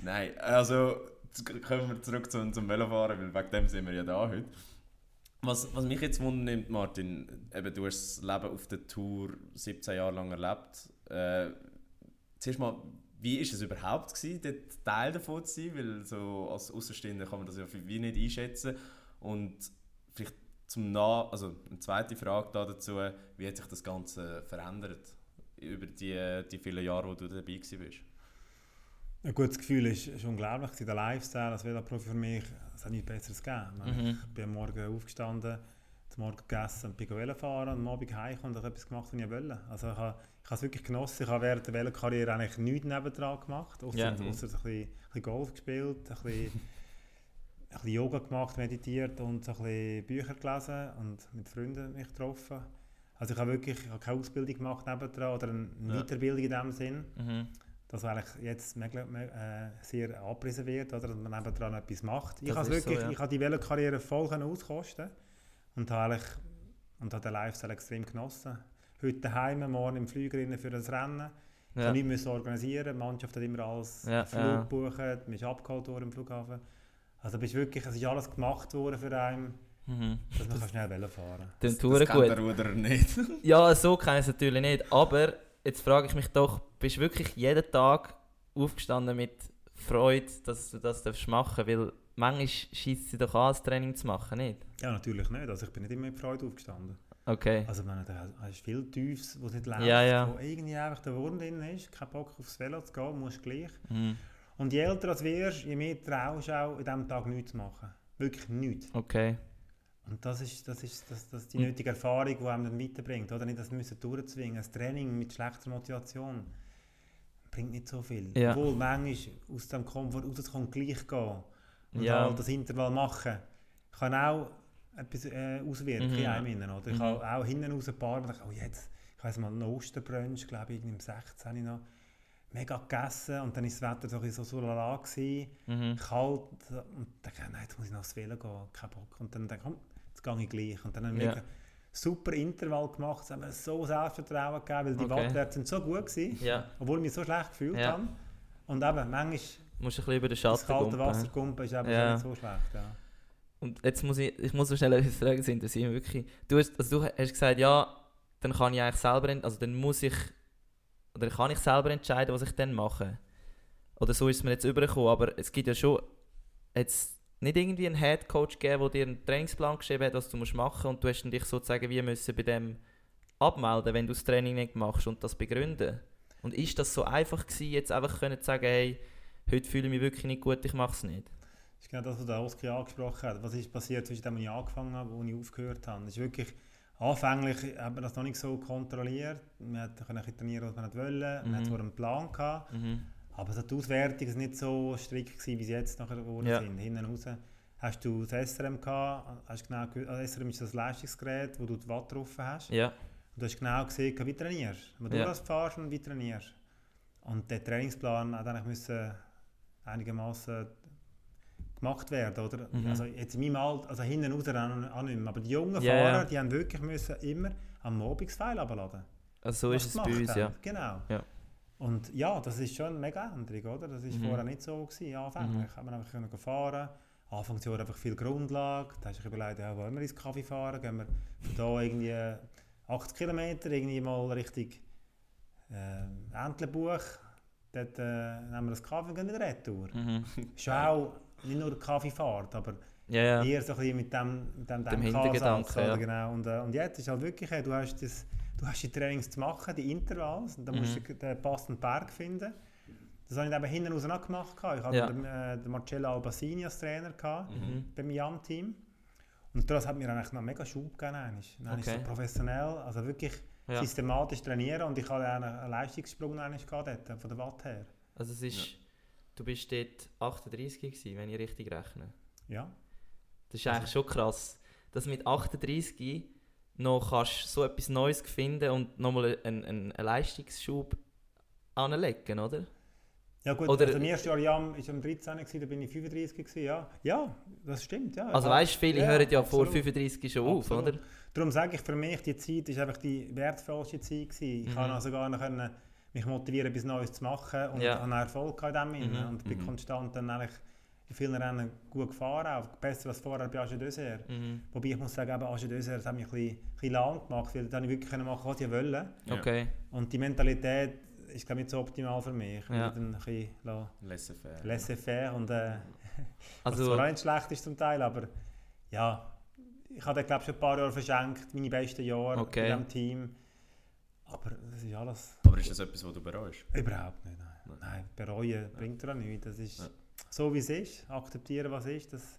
Nein, also kommen wir zurück zum, zum Velofahren, weil wegen dem sind wir ja da heute. Was, was mich jetzt wundernimmt, Martin, eben, du hast das Leben auf der Tour 17 Jahre lang erlebt. Äh, zuerst mal, wie war es überhaupt, gewesen, dort Teil davon zu sein? Weil so als Außenstehender kann man das ja wie nicht einschätzen. Und vielleicht zum Nach also eine zweite Frage da dazu, wie hat sich das Ganze verändert über die, die vielen Jahre, wo du dabei bist? Ein gutes Gefühl ist, ist unglaublich. Der Lifestyle als Veloprofi für mich, es hat nichts Besseres gegeben. Mhm. Ich bin am Morgen aufgestanden, zum Morgen gegessen und bin Velo fahren und am Abend heimgekommen und habe etwas gemacht, was ich wollte. Also ich habe, ich habe es wirklich genossen. Ich habe während der Velokarriere eigentlich nichts nebendran gemacht, außer, Ja. ausser ein, bisschen, ein bisschen Golf gespielt, ein bisschen, ein bisschen Yoga gemacht, meditiert und ein bisschen Bücher gelesen und mit Freunden mich getroffen. Also ich habe wirklich ich habe keine Ausbildung gemacht nebendran oder eine Ja. Weiterbildung in dem Sinn Mhm. Dass eigentlich jetzt äh, sehr angepriesen wird, oder, dass man nebendran etwas macht. Ich Das habe ist so, wirklich, ja. ich habe die Velokarriere voll können auskosten und habe eigentlich, und habe den Lifestyle extrem genossen. Heute daheim, morgen im rein für das Rennen. Ich Ja. habe nichts müssen organisieren. Die Mannschaft hat immer alles Ja, Flug ja. gebucht, man ist abgeholt worden im Flughafen. Also bist wirklich, es ist alles gemacht worden für einen, Mhm. dass man kann schnell Velo fahren kann. Das tue kennt gut. der Ruderer nicht. Ja, so kann ich es natürlich nicht. Aber jetzt frage ich mich doch, bist du wirklich jeden Tag aufgestanden mit Freude, dass du das darfst machen Weil manchmal schießt sie doch an, das Training zu machen, nicht? Ja, natürlich nicht. Also ich bin nicht immer mit Freude aufgestanden. Okay. Also man, da hast viel Tiefs, wo es nicht läuft, Ja, ja. wo irgendwie einfach der Wurm drin ist, kein Bock aufs Velo zu gehen, musst gleich. Mhm. Und je älter du wirst, je mehr traust du auch, in diesem Tag nichts zu machen. Wirklich nichts. Okay. Und das ist, das ist das, das die nötige Erfahrung, die einem dann weiterbringt. Oder nicht das müssen durchzwingen. Ein Training mit schlechter Motivation bringt nicht so viel. Ja. Obwohl manchmal aus dem Komfort rauszukommen, gleich gehen. Und Ja. halt das Intervall machen. Kann auch etwas äh, auswirken Mhm. in einem innen, oder? Ich Mhm. habe auch hinten raus ein paar Mal gedacht, oh jetzt, ich weiss mal, einen Osterbrunch, glaube ich, im 16. noch, mega gegessen und dann war das Wetter so, so so lala, gewesen, Mhm. kalt und dann dachte ich, nein, jetzt muss ich noch aufs Velo gehen, kein Bock. Und dann dachte ich, komm, jetzt gehe ich gleich. Und dann habe ich Ja. mega super Intervall gemacht, es hat mir so Selbstvertrauen gegeben, weil die Okay. Wattwerte sind so gut gewesen, Ja, obwohl ich mich so schlecht gefühlt Ja. habe. Und eben, manchmal musst du ein bisschen über den das Schatten kalte gumpen. Wasser kumpen ist eben Ja. nicht so schlecht. Ja. Und jetzt muss ich, ich muss schnell etwas fragen, das interessiert mich wirklich. Du hast, also du hast gesagt, ja, dann kann ich eigentlich selber, also dann muss ich, oder kann ich selber entscheiden, was ich dann mache. Oder so ist es mir jetzt übergekommen, aber es gibt ja schon jetzt nicht irgendwie einen Headcoach gegeben, der dir einen Trainingsplan geschrieben hat, was du musst machen und du hast dich sozusagen wie müssen bei dem abmelden, wenn du das Training nicht machst und das begründen. Und ist das so einfach gewesen, jetzt einfach können zu sagen, hey, heute fühle ich mich wirklich nicht gut, ich mache es nicht? Das ist genau das, was der Oskar angesprochen hat. Was ist passiert zwischen dem, als ich angefangen habe und als ich aufgehört habe? Das ist wirklich, anfänglich hat man das noch nicht so kontrolliert. Man hat können ein bisschen trainieren, was man nicht wollte. Man Mhm. hat zwar einen Plan gehabt, Mhm. Aber so die Auswertung war nicht so strikt, gewesen, wie sie jetzt nachher geworden Ja. sind. Hinten raus hast du das SRM gehabt, hast genau, ge- also SRM ist das Leistungsgerät, wo du die Watt drauf hast. Ja, Und du hast genau gesehen, wie du trainierst. Wenn du Ja. das fährst und wie du trainierst. Und der Trainingsplan hat eigentlich müssen einigermaßen gemacht werden, oder? Mhm. Also jetzt in meinem Alter, also hinten raus auch nicht mehr. Aber die jungen Ja, Fahrer, die haben wirklich müssen immer am Mobigsfeil abladen. also so ist es bei uns, haben. ja. Genau. Ja. Und ja, das ist schon eine mega Änderung, oder? Das war Mhm. vorher nicht so gewesen, anfänglich. Hat man einfach können fahren Anfangs Jahr einfach viel Grundlage. Da hast du überlegt, ja, wollen wir ins Kaffee fahren? Gehen wir von da irgendwie 80 Kilometer irgendwie mal Richtung äh, Entlebuch. Dort äh, nehmen wir das Kaffee und gehen wieder retour. Mhm. Ist auch nicht nur Kaffeefahrt, aber Ja, ja. eher so ein bisschen mit dem, mit dem, Dem Hintergedanken, ja. Genau. Und, äh, und jetzt ist halt wirklich, hey, du hast, das, du hast die Trainings zu machen, die Intervalls, und dann Mhm. musst du den passenden Berg finden. Das habe ich eben hinten raus noch gemacht. Ich hatte Ja. den, äh, den Marcello Albassini als Trainer gehabt, Mhm. beim Jam-Team. Und das hat mir eigentlich noch mega Schub gegeben. Dann ist, dann ist Okay. so professionell, also wirklich ja. systematisch trainieren und ich hatte einen einen Leistungssprung gehabt dort, von der Watt her. Also es ist, du bist dort 38 gewesen, wenn ich richtig rechne. Ja. Das ist eigentlich schon krass, dass mit 38 noch kannst so etwas Neues finden und nochmal einen, einen, einen Leistungsschub anlegen, oder? Ja gut, Oder- also im ersten Jahr Jam war am 13, gewesen, da bin ich 35 gewesen, ja. Ja, das stimmt, ja. Also weißt du, viele ja, hören ja vor absolut. 35 schon auf, Absolut. oder? Darum sage ich, für mich, die Zeit ist einfach die wertvollste Zeit gewesen. Ich Mhm. kann also gar nicht können mich motivieren, etwas Neues zu machen und Ja. habe Erfolg in dem mhm. und bin Mhm. konstant dann eigentlich in vielen Rennen gut gefahren, auch besser als vorher bei Age Dessert. Mhm. Wobei ich muss sagen, eben Age Dessert das hat mich ein bisschen, ein bisschen lahm gemacht, weil dann ich wirklich können machen, was ich wollte. Okay. Und die Mentalität ist glaube ich nicht so optimal für mich. Ich Ja. dann ein bisschen la- Laissez-faire. laissez-faire und äh, was Also, zwar auch nicht schlecht ist zum Teil, aber ja, ich habe glaube schon ein paar Jahre verschenkt, meine besten Jahre Okay. in diesem Team. Aber das ist alles Aber ist das etwas, was du bereust? überhaupt nicht. Nein, Nein. nein bereuen bringt dir auch nichts. Das ist Ja. So, wie es ist. Akzeptieren, was ist. Das,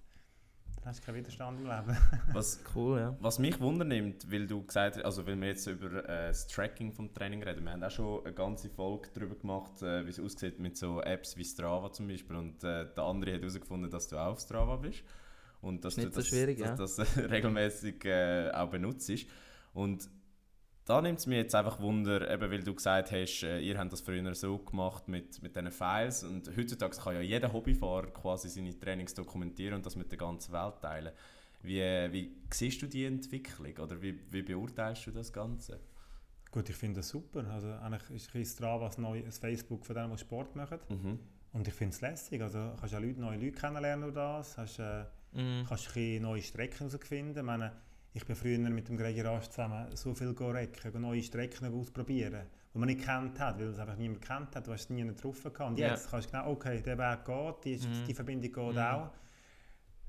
dann hast du keinen Widerstand im Leben. Was, cool, ja. was mich wundernimmt, weil du gesagt hast, also weil wir jetzt über äh, das Tracking vom Training reden, wir haben auch schon eine ganze Folge darüber gemacht, äh, wie es aussieht mit so Apps wie Strava zum Beispiel und äh, der andere hat herausgefunden, dass du auch auf Strava bist und dass Ist du nicht so das, schwierig, dass, das regelmäßig äh, auch benutzt und da nimmt es mir jetzt einfach Wunder, eben weil du gesagt hast, äh, ihr habt das früher so gemacht mit, mit diesen Files und heutzutage kann ja jeder Hobbyfahrer quasi seine Trainings dokumentieren und das mit der ganzen Welt teilen. Wie, wie siehst du die Entwicklung oder wie, wie beurteilst du das Ganze? Gut, ich finde das super. Also eigentlich ist Strava das neue das Facebook von denen, die Sport machen. Mhm. Und ich finde es lässig. Also kannst ja Leute, neue Leute kennenlernen durch das. Hast, äh, Mhm. kannst neue Strecken herausfinden. Ich meine, ich bin früher mit dem Gregor Rasch zusammen so viel recken, neue Strecken ausprobieren, die man nicht kennt hat, weil es einfach niemand kennt hat. Du hast es nie getroffen. Und Ja. jetzt kannst du genau, okay, der Weg geht, die, Mhm. die Verbindung geht Mhm. auch.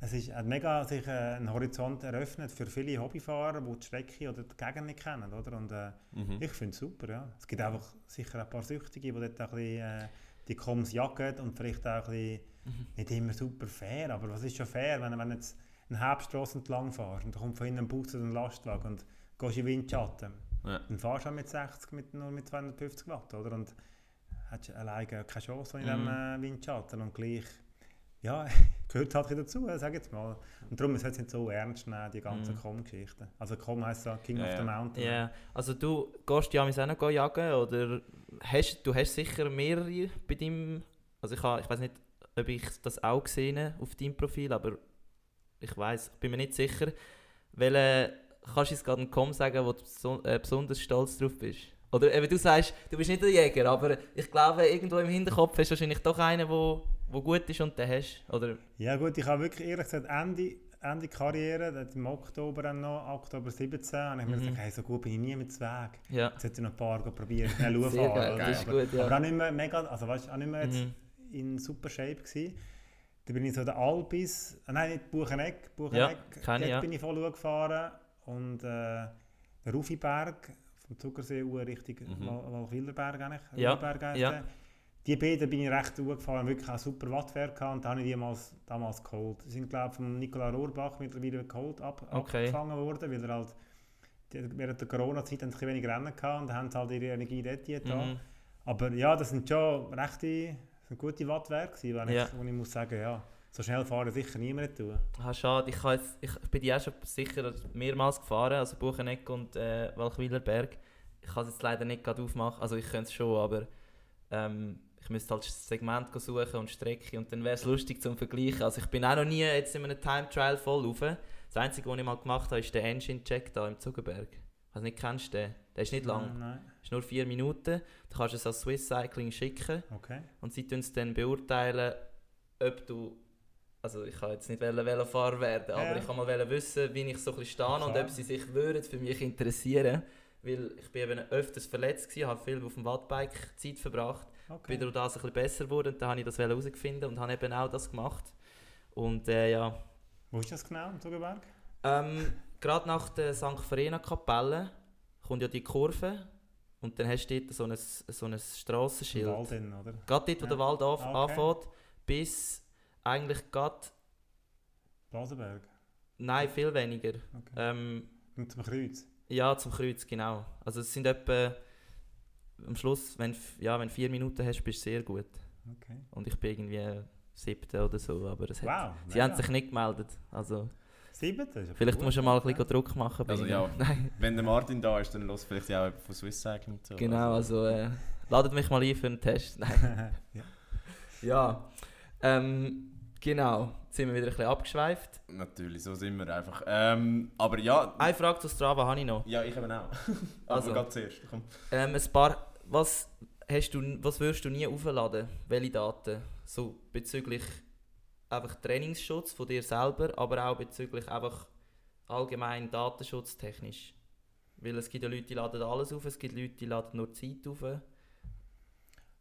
Es ist, hat mega sich äh, einen Horizont eröffnet für viele Hobbyfahrer, die die Strecke oder die Gegend nicht kennen. Oder? Und, äh, Mhm. ich finde es super, ja. Es gibt einfach sicher ein paar Süchtige, die dort auch ein bisschen, äh, die Koms jagen und vielleicht auch ein bisschen, Mhm. nicht immer super fair, aber was ist schon fair, wenn, wenn jetzt eine Hauptstrasse entlang fährst und da kommt von hinten ein Bus oder ein Lastwagen und gehst in Windschatten, Ja. dann fahrst du auch mit 60, mit, nur mit 250 Watt, oder? Und hast alleine keine Chance in diesem äh, Windschatten und gleich, ja, gehört halt dazu, sag jetzt mal. Und darum ist es nicht so ernst nehmen, die ganzen Mhm. Com-Geschichten. Also Com heisst ja King Ja, of the. Mountain. Ja, also du gehst ja auch noch jagen oder hast, du hast sicher mehrere bei deinem, also ich, ha- ich weiß nicht, ob ich das auch gesehen habe auf deinem Profil, aber ich weiß, bin mir nicht sicher. Welche, kannst du uns gerade einen Com sagen, wo du äh, besonders stolz drauf bist? Oder eben du sagst, du bist nicht der Jäger, aber ich glaube, irgendwo im Hinterkopf hast du wahrscheinlich doch einen, wo, wo gut ist und den hast. Oder? Ja gut, ich habe wirklich ehrlich gesagt Ende, Ende Karriere, im Oktober noch, Oktober 17, habe ich mir Mhm. gesagt, hey, so gut bin ich nie mit Weg. Ja, Jetzt hätte ich noch ein paar probieren, schnell sehr fahren. geil, oder? das ist aber, gut, ja. aber auch nicht mehr mega, also weißt, auch nicht mehr jetzt Mhm. in super Shape gewesen. Da bin ich so der Albis, äh, nein, nicht Bucheneck, Ja, Bucheneck, kenn ich, ja. bin ich voll gefahren und äh, Rufiberg vom Zuckersee uhr Richtung Mhm. Wal Walwilderberg eigentlich, Ja, Rufiberg ja. Die beiden bin ich recht gut gefahren, wirklich auch super Wattwert gehabt und da habe ich die damals, damals geholt. Die sind glaube ich von Nicola Rohrbach mittlerweile geholt, ab, Okay. abgefangen worden, weil er halt die, während der Corona-Zeit ein wenig Rennen gehabt und haben halt ihre Energie dort getan. Mhm. Aber ja, das sind schon rechte, sind gute Wattwerte gewesen, wenn Ja. ich, wo ich muss sagen, ja, so schnell fahren sicher niemand tun. Ah, schade. Ich, jetzt, ich bin auch schon sicher mehrmals gefahren, also Bucheneck und äh, Walchwilerberg. Ich kann es jetzt leider nicht gerade aufmachen, also ich könnte es schon, aber ähm, ich müsste halt das Segment suchen und Strecke und dann wäre es lustig zum Vergleichen. Also ich bin auch noch nie jetzt in einem Time Trial voll rauf. Das Einzige, was ich mal gemacht habe, ist der Engine Check da im Zuckerberg. Also nicht kennst du den? Der ist nicht lang, Nein, nein. ist nur vier Minuten. Du kannst es als Swiss Cycling schicken. Okay. Und sie tun es dann beurteilen, ob du. Also ich kann jetzt nicht Velo- Velofahrer werden, aber Ja. ich kann mal wissen, wie ich so ein bisschen stehe und ob sie sich würden für mich interessieren. Weil ich bin eben öfters verletzt gewesen, habe viel auf dem Wattbike Zeit verbracht, okay. bin durch das ein bisschen besser geworden und dann habe ich das herausgefunden und habe eben auch das gemacht. Und äh, ja, Wo ist das genau, im Zuckerberg? ähm, gerade nach der St. Verena Kapelle kommt ja die Kurve und dann hast du dort so ein, so ein Strassenschild. Wald dann, oder? Gerade dort, wo Ja. der Wald anf Ah, okay. anfängt, bis eigentlich gerade, Blasenberg. nein, viel weniger. Okay. Ähm, Und zum Kreuz. ja, zum Kreuz, genau. Also es sind etwa, am Schluss, wenn, ja, wenn du vier Minuten hast, bist du sehr gut. Okay. Und ich bin irgendwie siebte oder so, aber es hat, Wow. sie haben sich nicht gemeldet. Also Sieben, ja vielleicht gut, musst du mal ein ja. bisschen Druck machen. Also ja. Wenn der Martin da ist, dann los vielleicht auch jemand von Swiss Cycling zu. genau, also äh, ladet mich mal ein für einen Test. Nein. ja. Ja, ähm, genau. Jetzt sind wir wieder ein bisschen abgeschweift. Natürlich, so sind wir einfach. Ähm, aber ja, Eine Frage zu Strava habe ich noch. ja, ich eben auch. Also. ganz zuerst. Komm. Ähm, ein paar, was hast du, was würdest du nie aufladen? Welche Daten? So bezüglich einfach Trainingsschutz von dir selber, aber auch bezüglich einfach allgemein datenschutztechnisch. Weil es gibt ja Leute, die laden alles auf, es gibt Leute, die laden nur Zeit auf.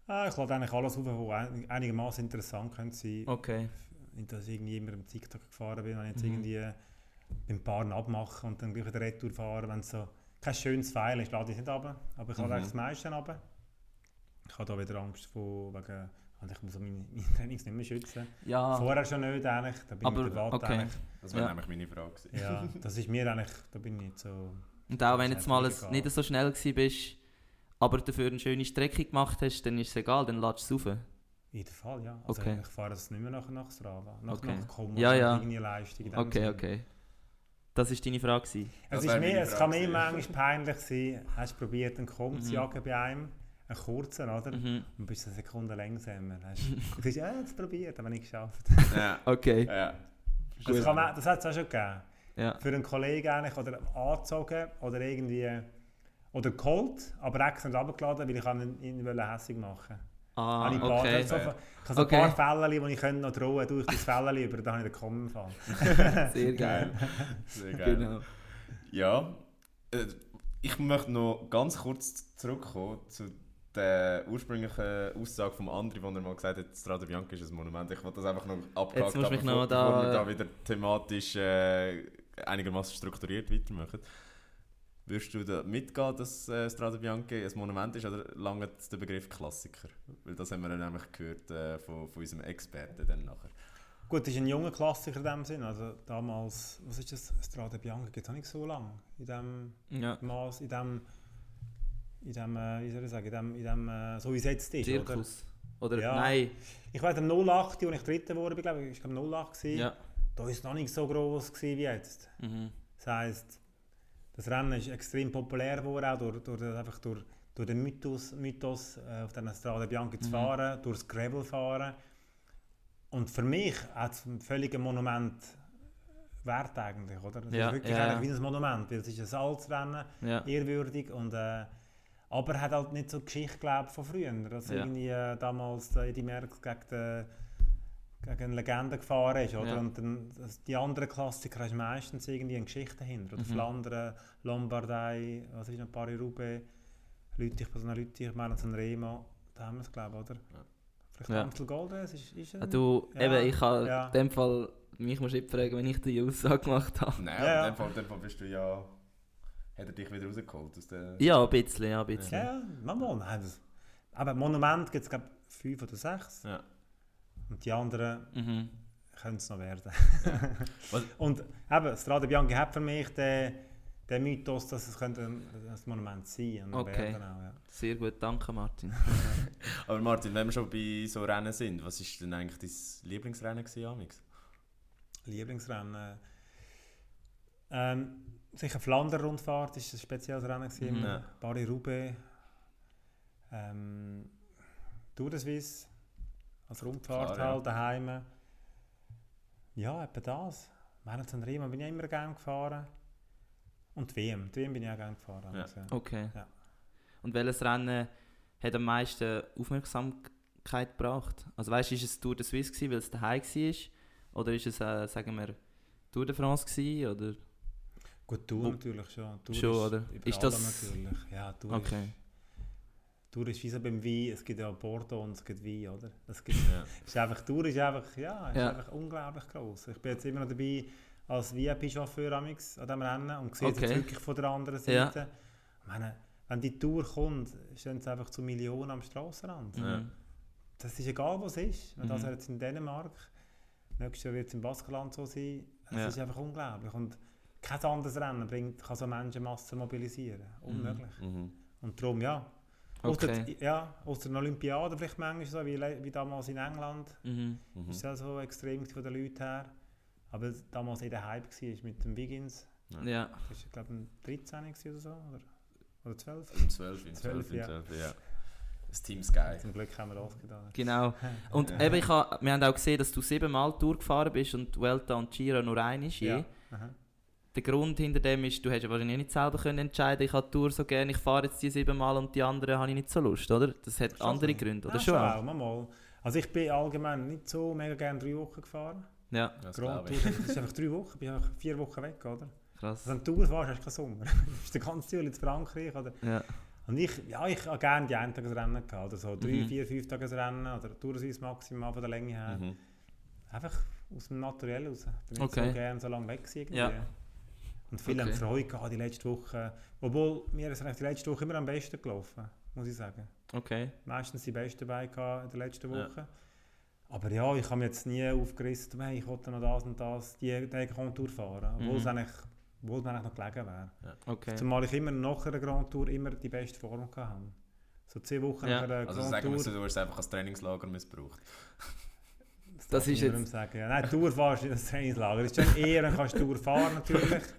Ah, ich lade eigentlich alles auf, was einigermaßen interessant könnte sein. Okay. Dass ich irgendwie immer im TikTok gefahren bin, wenn ich jetzt Mhm. irgendwie beim Paaren abmache und dann gleich wieder Retour fahre, wenn es so kein schönes Pfeil ist, lade ich es nicht runter. Aber ich lade Mhm. eigentlich das meiste runter. Ich habe da wieder Angst vor, wegen, also ich muss meine, meine Trainings nicht mehr schützen. Ja, Vorher schon nicht eigentlich, da bin Aber, ich privat okay. eigentlich. Das wäre Ja. nämlich meine Frage gewesen. Ja, das ist mir eigentlich, da bin ich nicht so... und auch wenn jetzt mal egal. nicht so schnell gewesen bist, aber dafür eine schöne Strecke gemacht hast, dann ist es egal, dann ladest du es rauf. In dem Fall, ja. Also Okay. ich fahre das nicht mehr nach, nach Strava. Nach, Okay. nach Komo, Ja, ja. irgendwie Leistung Okay, Sinne. okay. Das war deine Frage. Es, ist meine es kann mir manchmal peinlich sein, hast du probiert, einen Kom zu Mhm. jagen bei einem, einen kurzen, oder? Mhm. Und bist eine Sekunde langsamer. Hast, du sagst, ja, jetzt probiert, aber nicht geschafft. Ja. Okay. ja. Das, kann man, das hat es auch schon gegeben. Ja. Für einen Kollegen eigentlich, oder angezogen, oder irgendwie, oder geholt, aber extra nicht runtergeladen, weil ich ihn, ihn wollte hässig machen Ah, Habe ich paar, okay. so, ich habe so Okay. ein paar Fälle, die ich könnte noch drohen durch das Fälle über, da habe ich den Kommen Fall. Sehr geil. Sehr geil. genau. Ja, äh, ich möchte noch ganz kurz zurückkommen zu der ursprünglichen Aussage vom André, wo er mal gesagt hat, Strada Bianca ist ein Monument. Ich wollte das einfach noch abgehakt mich bevor, noch da- bevor wir da wieder thematisch äh, einigermaßen strukturiert weitermachen. Würdest du da mitgehen, dass äh, Strada Bianca ein Monument ist oder lange der Begriff Klassiker? Weil das haben wir dann nämlich gehört äh, von, von unserem Experten dann nachher. Gut, das ist ein junger Klassiker in dem Sinn. Also damals, was ist das? Strada Bianca gibt es noch nicht so lange. In dem Ja. Maß, in dem, in dem, äh, wie soll ich sagen, in dem, in dem äh, so wie es jetzt ist, oder? Zirkus. Oder Ja. nein. Ich weiß, am 08, als ich Dritter wurde, bin, glaube ich, ich glaube 08 gewesen. Ja. Da war es noch nicht so groß wie jetzt. Mhm. Das heisst, das Rennen ist extrem populär geworden, auch durch, durch, einfach durch, durch den Mythos, Mythos äh, auf diesen Strada Bianca zu Mhm. fahren, durchs Gravel fahren. Und für mich hat es ein völliges Monument wert eigentlich, oder? Es Ja, ist wirklich ja, ja. wie ein Monument, weil es ist ein Salzrennen, Ja. ehrwürdig und äh, aber er hat halt nicht so die Geschichte glaub, von früher. Also Ja. irgendwie äh, damals der Eddie Merckx gegen, den, gegen eine Legende gefahren ist, oder? Ja. Und dann, das, die anderen Klassiker hast meistens irgendwie eine Geschichte dahinter. Oder Mhm. Flandern, Lombardei, was ist noch Paris-Roubaix, Lüttich, noch Lüttich, ich meine Remo, da haben wir es glaube ich, oder? Ja. Vielleicht Ja. Amstel Gold ist, ist Ah, er? Du, Ja, eben, ich habe ja. in dem Fall, mich musst du fragen, wenn ich die Aussage gemacht habe. Nein, in dem Fall, in dem Fall bist du ja... Hat er dich wieder rausgeholt aus der... Ja, ein bisschen, ja, ein bisschen. Ja, ja, das, aber Monument gibt es glaube ich fünf oder sechs. Ja. Und die anderen Mhm. können es noch werden. Was- Und eben, Strada Bianca hat für mich den, den Mythos, dass es könnte ein, ein Monument sein und Okay. auch, ja. Sehr gut, danke Martin. Aber Martin, wenn wir schon bei so Rennen sind, was ist denn eigentlich dein Lieblingsrennen gewesen, Amix? Lieblingsrennen. Ähm, sicher Flandern-Rundfahrt ist ein spezielles Rennen gewesen. Mhm. Ja. Paris-Roubaix. Ähm, Tour de Suisse. Als Rundfahrt Klar, ja. halt daheim. Ja, etwa das. Marathon Riemann bin ich immer gerne gefahren. Und die WM. Die WM bin ich auch gerne gefahren. Ja. also. Okay. Ja. Und welches Rennen hat am meisten Aufmerksamkeit gebracht? Also weißt du, ist es Tour de Suisse gewesen, weil es daheim war? Oder ist es, äh, sagen wir, Tour de France gewesen? Oder? Gut, Tour Wo- natürlich schon. Tour Schon, ist oder? Ist das- natürlich. Ja, Tour, Okay. ist, Tour ist wie so beim Wein. Es gibt ja Bordeaux und es gibt Wein, oder? Es gibt, Ja. ist einfach, Tour ist einfach, ja, ist Ja. einfach unglaublich groß. Ich bin jetzt immer noch dabei als VIP-Chauffeur an diesem Rennen und sehe es Okay. jetzt wirklich von der anderen Ja. Seite. Ich meine, wenn die Tour kommt, stehen es einfach zu Millionen am Strassenrand. Mhm. Ja. Das ist egal, wo es ist. Wenn das Mhm. jetzt in Dänemark, nächstes Jahr wird es im Baskenland so sein. Es Ja. ist einfach unglaublich. Und kein anderes Rennen bringt, kann so Menschenmassen mobilisieren. Unmöglich. Mhm. Und darum, ja. Okay. Ausser, ja, aus der Olympiade vielleicht manchmal so, wie, wie damals in England. Mhm. Mhm. Ist ja so extrem von den Leuten her. Aber damals eh der Hype war mit dem Wiggins. Ja. Das war, glaube ich, 13 gewesen oder so. Oder, oder 12. Im 12, im 12, 12, im ja. 12, ja. Das Team Sky. Zum Glück haben wir das getan. Genau. Und Ja. eben, ich ha, wir haben auch gesehen, dass du siebenmal Tour gefahren bist und Vuelta und Giro nur ein ist je. Ja. Aha. Der Grund hinter dem ist, du hast ja wahrscheinlich nicht selber können entscheiden ich habe die Tour so gerne, ich fahre jetzt die siebenmal und die anderen habe ich nicht so Lust, oder? Das hat Schon andere. Gründe, oder Ja, schon? auch? Mal, mal. Also ich bin allgemein nicht so mega gerne drei Wochen gefahren. Ja, Das glaube ich. das ist einfach drei Wochen, bin einfach vier Wochen weg, oder? krass. Also wenn du Tour fährst, hast du keinen Sommer. du bist den ganzen Jahr in Frankreich, oder? Ja, Und ich, ja, ich habe gerne die Eintagesrennen gehabt, oder so drei, Mhm. vier, fünf Tagesrennen oder Tourswiss maximal von der Länge her. Mhm. Einfach aus dem Naturell raus. Ich bin Okay. nicht so gerne so lange weg gewesen irgendwie. Ja. Und viele Okay. haben Freude gehabt die letzte Woche. Obwohl, mir ist eigentlich die letzte Woche immer am besten gelaufen, muss ich sagen. okay. Meistens die besten dabei gehabt in der letzten Ja. Woche. Aber ja, ich habe mich jetzt nie aufgerissen, hey, ich wollte noch das und das, die, die Grand Tour fahren. Obwohl es Mhm. eigentlich, obwohl es mir eigentlich noch gelegen wäre. okay. Zumal ich immer nach einer Grand Tour immer die beste Form hatte. So zehn Wochen Ja. nach einer Also Grand sagen Tour. wir so, du hast es einfach als Trainingslager missbraucht. Das darf ist jetzt- Sagen. Ja, nein, Tour fahrst du in das Trainingslager. Das ist schon eher, dann kannst du Tour fahren natürlich.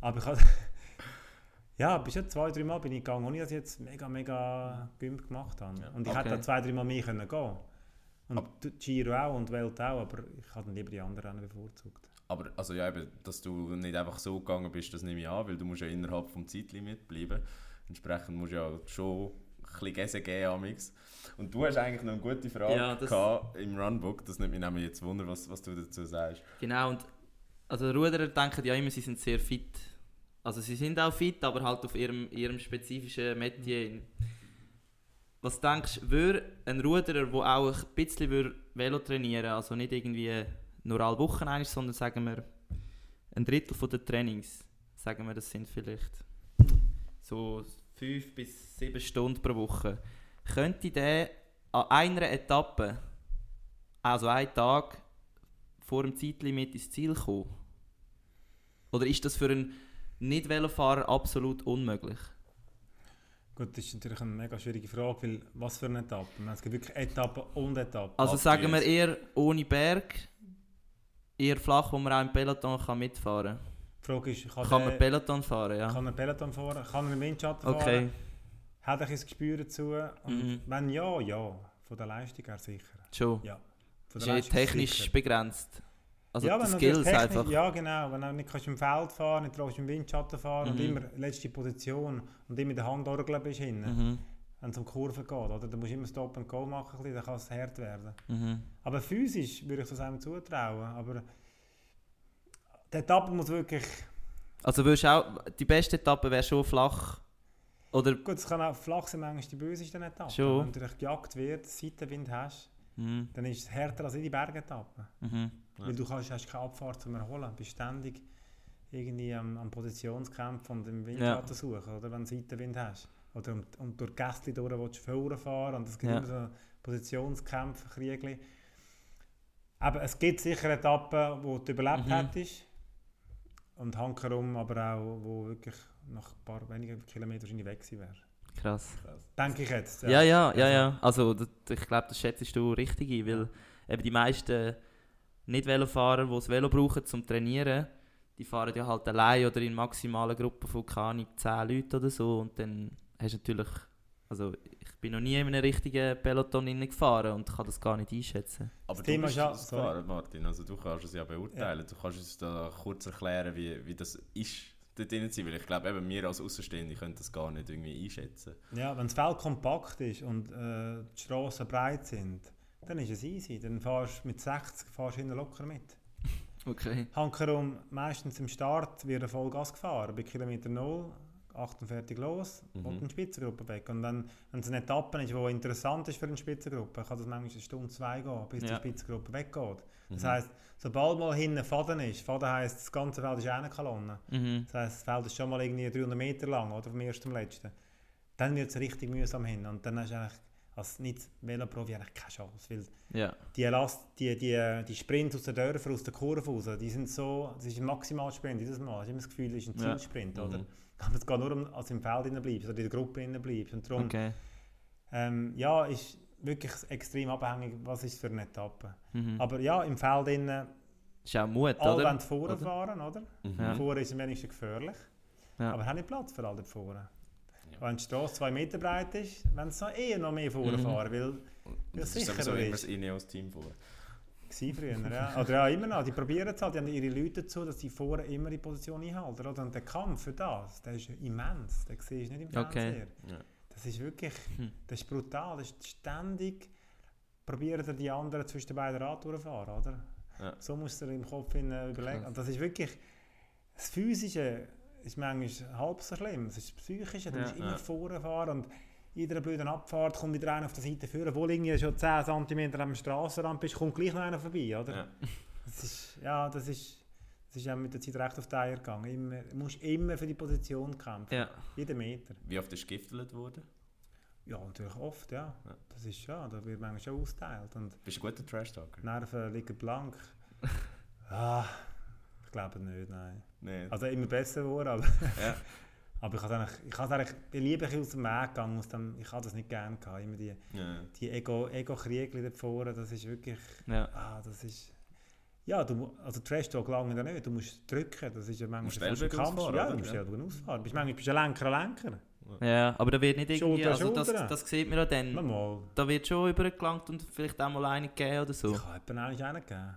Aber ich habe... Ja, bis schon zwei, drei Mal bin ich gegangen, ohne dass ich jetzt mega, mega Gym gemacht habe. Ja. Und ich Okay. hätte da zwei, drei Mal mehr können gehen Und Aber- die Giro auch und Welt auch, aber ich habe dann lieber die anderen Rennen bevorzugt. Aber also ja, eben, dass du nicht einfach so gegangen bist, das nehme ich an, weil du musst ja innerhalb vom Zeitlimit bleiben. Entsprechend musst du ja schon ein bisschen Gäse geben amix. Und du hast eigentlich noch eine gute Frage Ja, gehabt im Runbook. Das nimmt mich nämlich jetzt wunder, was, was du dazu sagst. Genau, und also Ruderer denken ja immer, sie sind sehr fit. Also sie sind auch fit, aber halt auf ihrem, ihrem spezifischen Metier. Was denkst du, würde ein Ruderer, der auch ein bisschen würde Velo trainieren also nicht irgendwie nur alle Wochen einmal, sondern sagen wir ein Drittel den Trainings, sagen wir, das sind vielleicht so fünf bis sieben Stunden pro Woche, könnte der an einer Etappe, also einen Tag, vor dem Zeitlimit ins Ziel kommen? Oder ist das für einen Nicht-Velofahrer absolut unmöglich? Gut, das ist natürlich eine mega schwierige Frage, weil was für eine Etappe? Es gibt wirklich Etappen und Etappen. Also sagen wir eher ohne Berg, eher flach, wo man auch im Peloton kann mitfahren Die Frage ist, kann, kann. der, man Peloton fahren, ja? kann er Peloton fahren? Kann er im Windschatten fahren? Okay. Hat er ein Gespür dazu? Und Mhm. wenn ja, ja. Von der Leistung her sicher. Schon. Ja. Von Ist der ja Leistung technisch sicher. begrenzt. Also ja, die wenn Skills technisch- einfach. Ja, genau. Wenn du nicht kannst im Feld fahren nicht im Windschatten fahren und Mhm. immer letzte Position und immer in der Hand orgeln bist hinten, Mhm. wenn es um Kurven geht. Oder? Dann musst du immer Stop and Go machen, bisschen, dann kann es hart werden. Mhm. Aber physisch würde ich das einem zutrauen. Aber die Etappe muss wirklich... Also würdest auch, die beste Etappe wäre schon flach. Oder. Gut, es kann auch flach sein, manchmal die bösesten Etappen. Schon. Wenn du durch gejagt wird, Seitenwind hast, Mhm. dann ist es härter als in die Bergetappen. Mhm. Ja. Weil du kannst, hast keine Abfahrt zum Erholen. Du bist ständig irgendwie am, am Positionskämpfen und im Windschatten suchen, oder? wenn du Seitenwind hast. Oder und, und durch Gästchen durch willst du vorne fahren und es gibt Ja. immer so Positionskämpfe, Kriegli. Aber es gibt sicher Etappen, wo du überlebt Mhm. hättest. Und hankerum aber auch, wo wirklich nach ein paar wenigen Kilometern wahrscheinlich weg gewesen wäre. Krass. Denke ich jetzt. Ja, ja, ja, Also- ja. Also das, ich glaube, das schätzt du richtig ein, weil eben die meisten Nicht-Velofahrer, die das Velo brauchen zum Trainieren, die fahren ja halt allein oder in maximalen Gruppen von keine Ahnung, 10 Leuten oder so und dann hast du natürlich, also ich bin noch nie in einem richtigen Peloton gefahren und kann das gar nicht einschätzen. Aber Das du Thema bist ist ja- gefahren, Martin. Also du kannst es ja beurteilen. Du kannst uns da kurz erklären, wie, wie das ist, dort drin sein. Weil ich glaube, eben wir als Außenstehende können das gar nicht irgendwie einschätzen. Ja, wenn das Feld kompakt ist und äh, die Straßen breit sind, dann ist es easy. Dann fahrst du mit 60 fahrst du locker mit. Okay. Hankerum, meistens im Start wird er Vollgas gefahren. Bei Kilometer 0, 48 los Mhm. und eine Spitzengruppe weg. Und wenn, wenn es eine Etappe ist, die interessant ist für eine Spitzengruppe, kann das manchmal eine Stunde, zwei gehen, bis die Ja. Spitzengruppe weggeht. Das Mhm. heisst, sobald mal hinten Faden ist, Faden heisst, das ganze Feld ist eine Kolonne. Mhm. Das heisst, das Feld ist schon mal irgendwie 300 Meter lang, oder vom ersten zum letzten. Dann wird es richtig mühsam hin und dann hast du eigentlich als Nicht-Veloprofi eigentlich keine Chance, weil Ja. die, Last, die, die, die Sprints aus den Dörfern, aus der Kurve raus, die sind so, das ist ein Maximalsprint jedes Mal. Ich habe immer das Gefühl, das ist ein. Zielsprint, Mhm. oder? Aber es geht nur um, als du im Feld bleibst oder in der Gruppe bleibst. Und darum, Okay. ähm, ja, ist wirklich extrem abhängig, was ist für eine Etappe. Mhm. Aber ja, im Feld innen, Ist auch Mut, alle oder? wollen vorne Oder? fahren, oder? Mhm. Vorne ist am wenigsten gefährlich. Ja. Aber haben nicht Platz für alle vorne. Ja. Wenn die Straße zwei Meter breit ist, wenn sie noch eher noch mehr vorne Mhm. fahren, weil das sicher ist immer ist. das Ineos-Team vor. Gewesen früher, ja. Oder ja, immer noch. Die probieren es halt. Die haben ihre Leute dazu, dass sie vorne immer die Position einhalten. Oder? Und der Kampf für das, der ist immens. Den siehst du nicht im Okay. Fernseher. Ja. Das ist wirklich, Hm. das ist brutal. Das ist ständig, probieren die anderen zwischen den beiden Radtouren fahren, oder? Ja. So musst du im Kopf hin, äh, überlegen. Und das ist wirklich, das Physische ist manchmal halb so schlimm. Das ist das Psychische. Du Ja. musst immer Ja. vorne fahren und jeder blöden Abfahrt kommt wieder einer auf der Seite führen, wo irgendwie schon 10 cm am Strassenrand bist, kommt gleich noch einer vorbei, oder? Ja. Das ist, ja, das ist, das ist auch mit der Zeit recht auf die Eier gegangen. Immer, du musst immer für die Position kämpfen. Ja. Jeden Meter. Wie oft ist gegiftelt worden? Ja, natürlich oft, ja. Ja. Das ist ja, da wird manchmal schon ausgeteilt. Und Bist du ein guter Trash-Talker? die Nerven liegen blank. ah, ich glaube nicht, nein. Nee. Also immer besser geworden, aber, Ja. aber ich habe eigentlich, ich habe eigentlich, lieber ein aus dem Weg gegangen, aus dem, ich habe das nicht gerne gehabt. Immer die, Ja. die Ego, Ego-Kriege da vorne, das ist wirklich, Ja. ah, das ist, ja, du, also Trash-Talk lange da nicht, du musst drücken, das ist ja manchmal Musst ein Kampf. ausfahren, Ja, du musst Ja. Ellbogen ausfahren. Bist, manchmal bist du ein Lenker, ein Lenker. ja, aber da wird nicht irgendwie, Schulter, also das, das sieht man ja dann, Mal, da wird schon übergelangt und vielleicht auch mal eine gegeben oder so. Ich habe etwa eigentlich einen gegeben.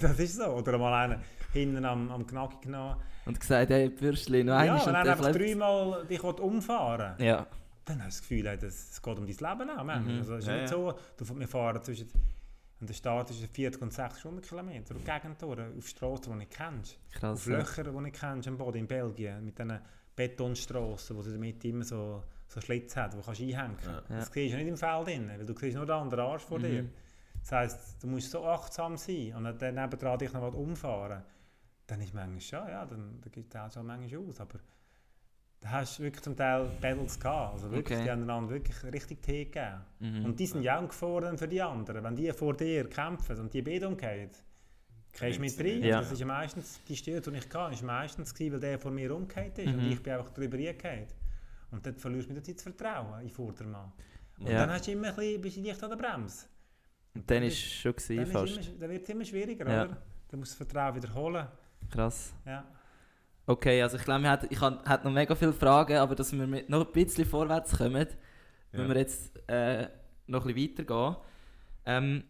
das ist so. Oder mal einen hinten am, am Knack genommen. Und gesagt, hey, Bürschli, noch Ja, eines wenn und der einfach dreimal dich umfahren will, Ja, dann hast du das Gefühl, es geht um dein Leben auch. Mhm. Also, es ist Ja, nicht ja. so, du, wir fahren zwischen... Und der Start ist 40 und 60 Stundenkilometer. Auf Gegentouren, auf Straßen, die du nicht kennst. krass. Auf ja. Löcher, die du nicht kennst am Boden in Belgien. Mit diesen Betonstrassen, wo sie damit immer so, so Schlitz hat, wo du kannst einhängen kannst. Ja. Ja. Das siehst du nicht im Feld drin, weil du siehst nur den anderen Arsch vor Mhm. dir. Das heisst, du musst so achtsam sein und dann nebendran dich noch umfahren. Dann ist manchmal schon, ja, dann, dann gibt es auch manchmal aus. Aber da hast du wirklich zum Teil Battles gehabt. Also wirklich, Okay. die haben einander wirklich richtig Tee gegeben. Mhm. Und die sind ja auch gefordert für die anderen. Wenn die vor dir kämpfen und die beide umgehen, gehst du mit rein. Ja. Das ist ja meistens, die Stürze, die ich hatte, ist meistens gewesen, weil der vor mir umgekehrt ist Mhm. und ich bin einfach drüber hingekehrt. Und dann verlierst du mit der Zeit das Vertrauen in den Vordermann. Und Ja. dann hast du immer ein bisschen, bist du dicht an der Bremse. Und dann ist es schon Dann, gewesen, ist fast. immer, dann wird es immer schwieriger, Ja. oder? Dann musst du das Vertrauen wiederholen. Krass. Ja. Okay, also ich glaube, wir hat- ich habe hat noch mega viele Fragen, aber dass wir mit noch ein bisschen vorwärts kommen, wenn wir jetzt äh, noch ein bisschen weitergehen. Ähm,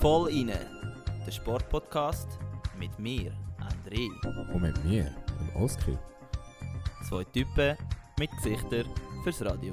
Voll inne, der Sportpodcast mit mir, André. Und mit mir, dem Oskar. Zwei Typen mit Gesichtern fürs Radio.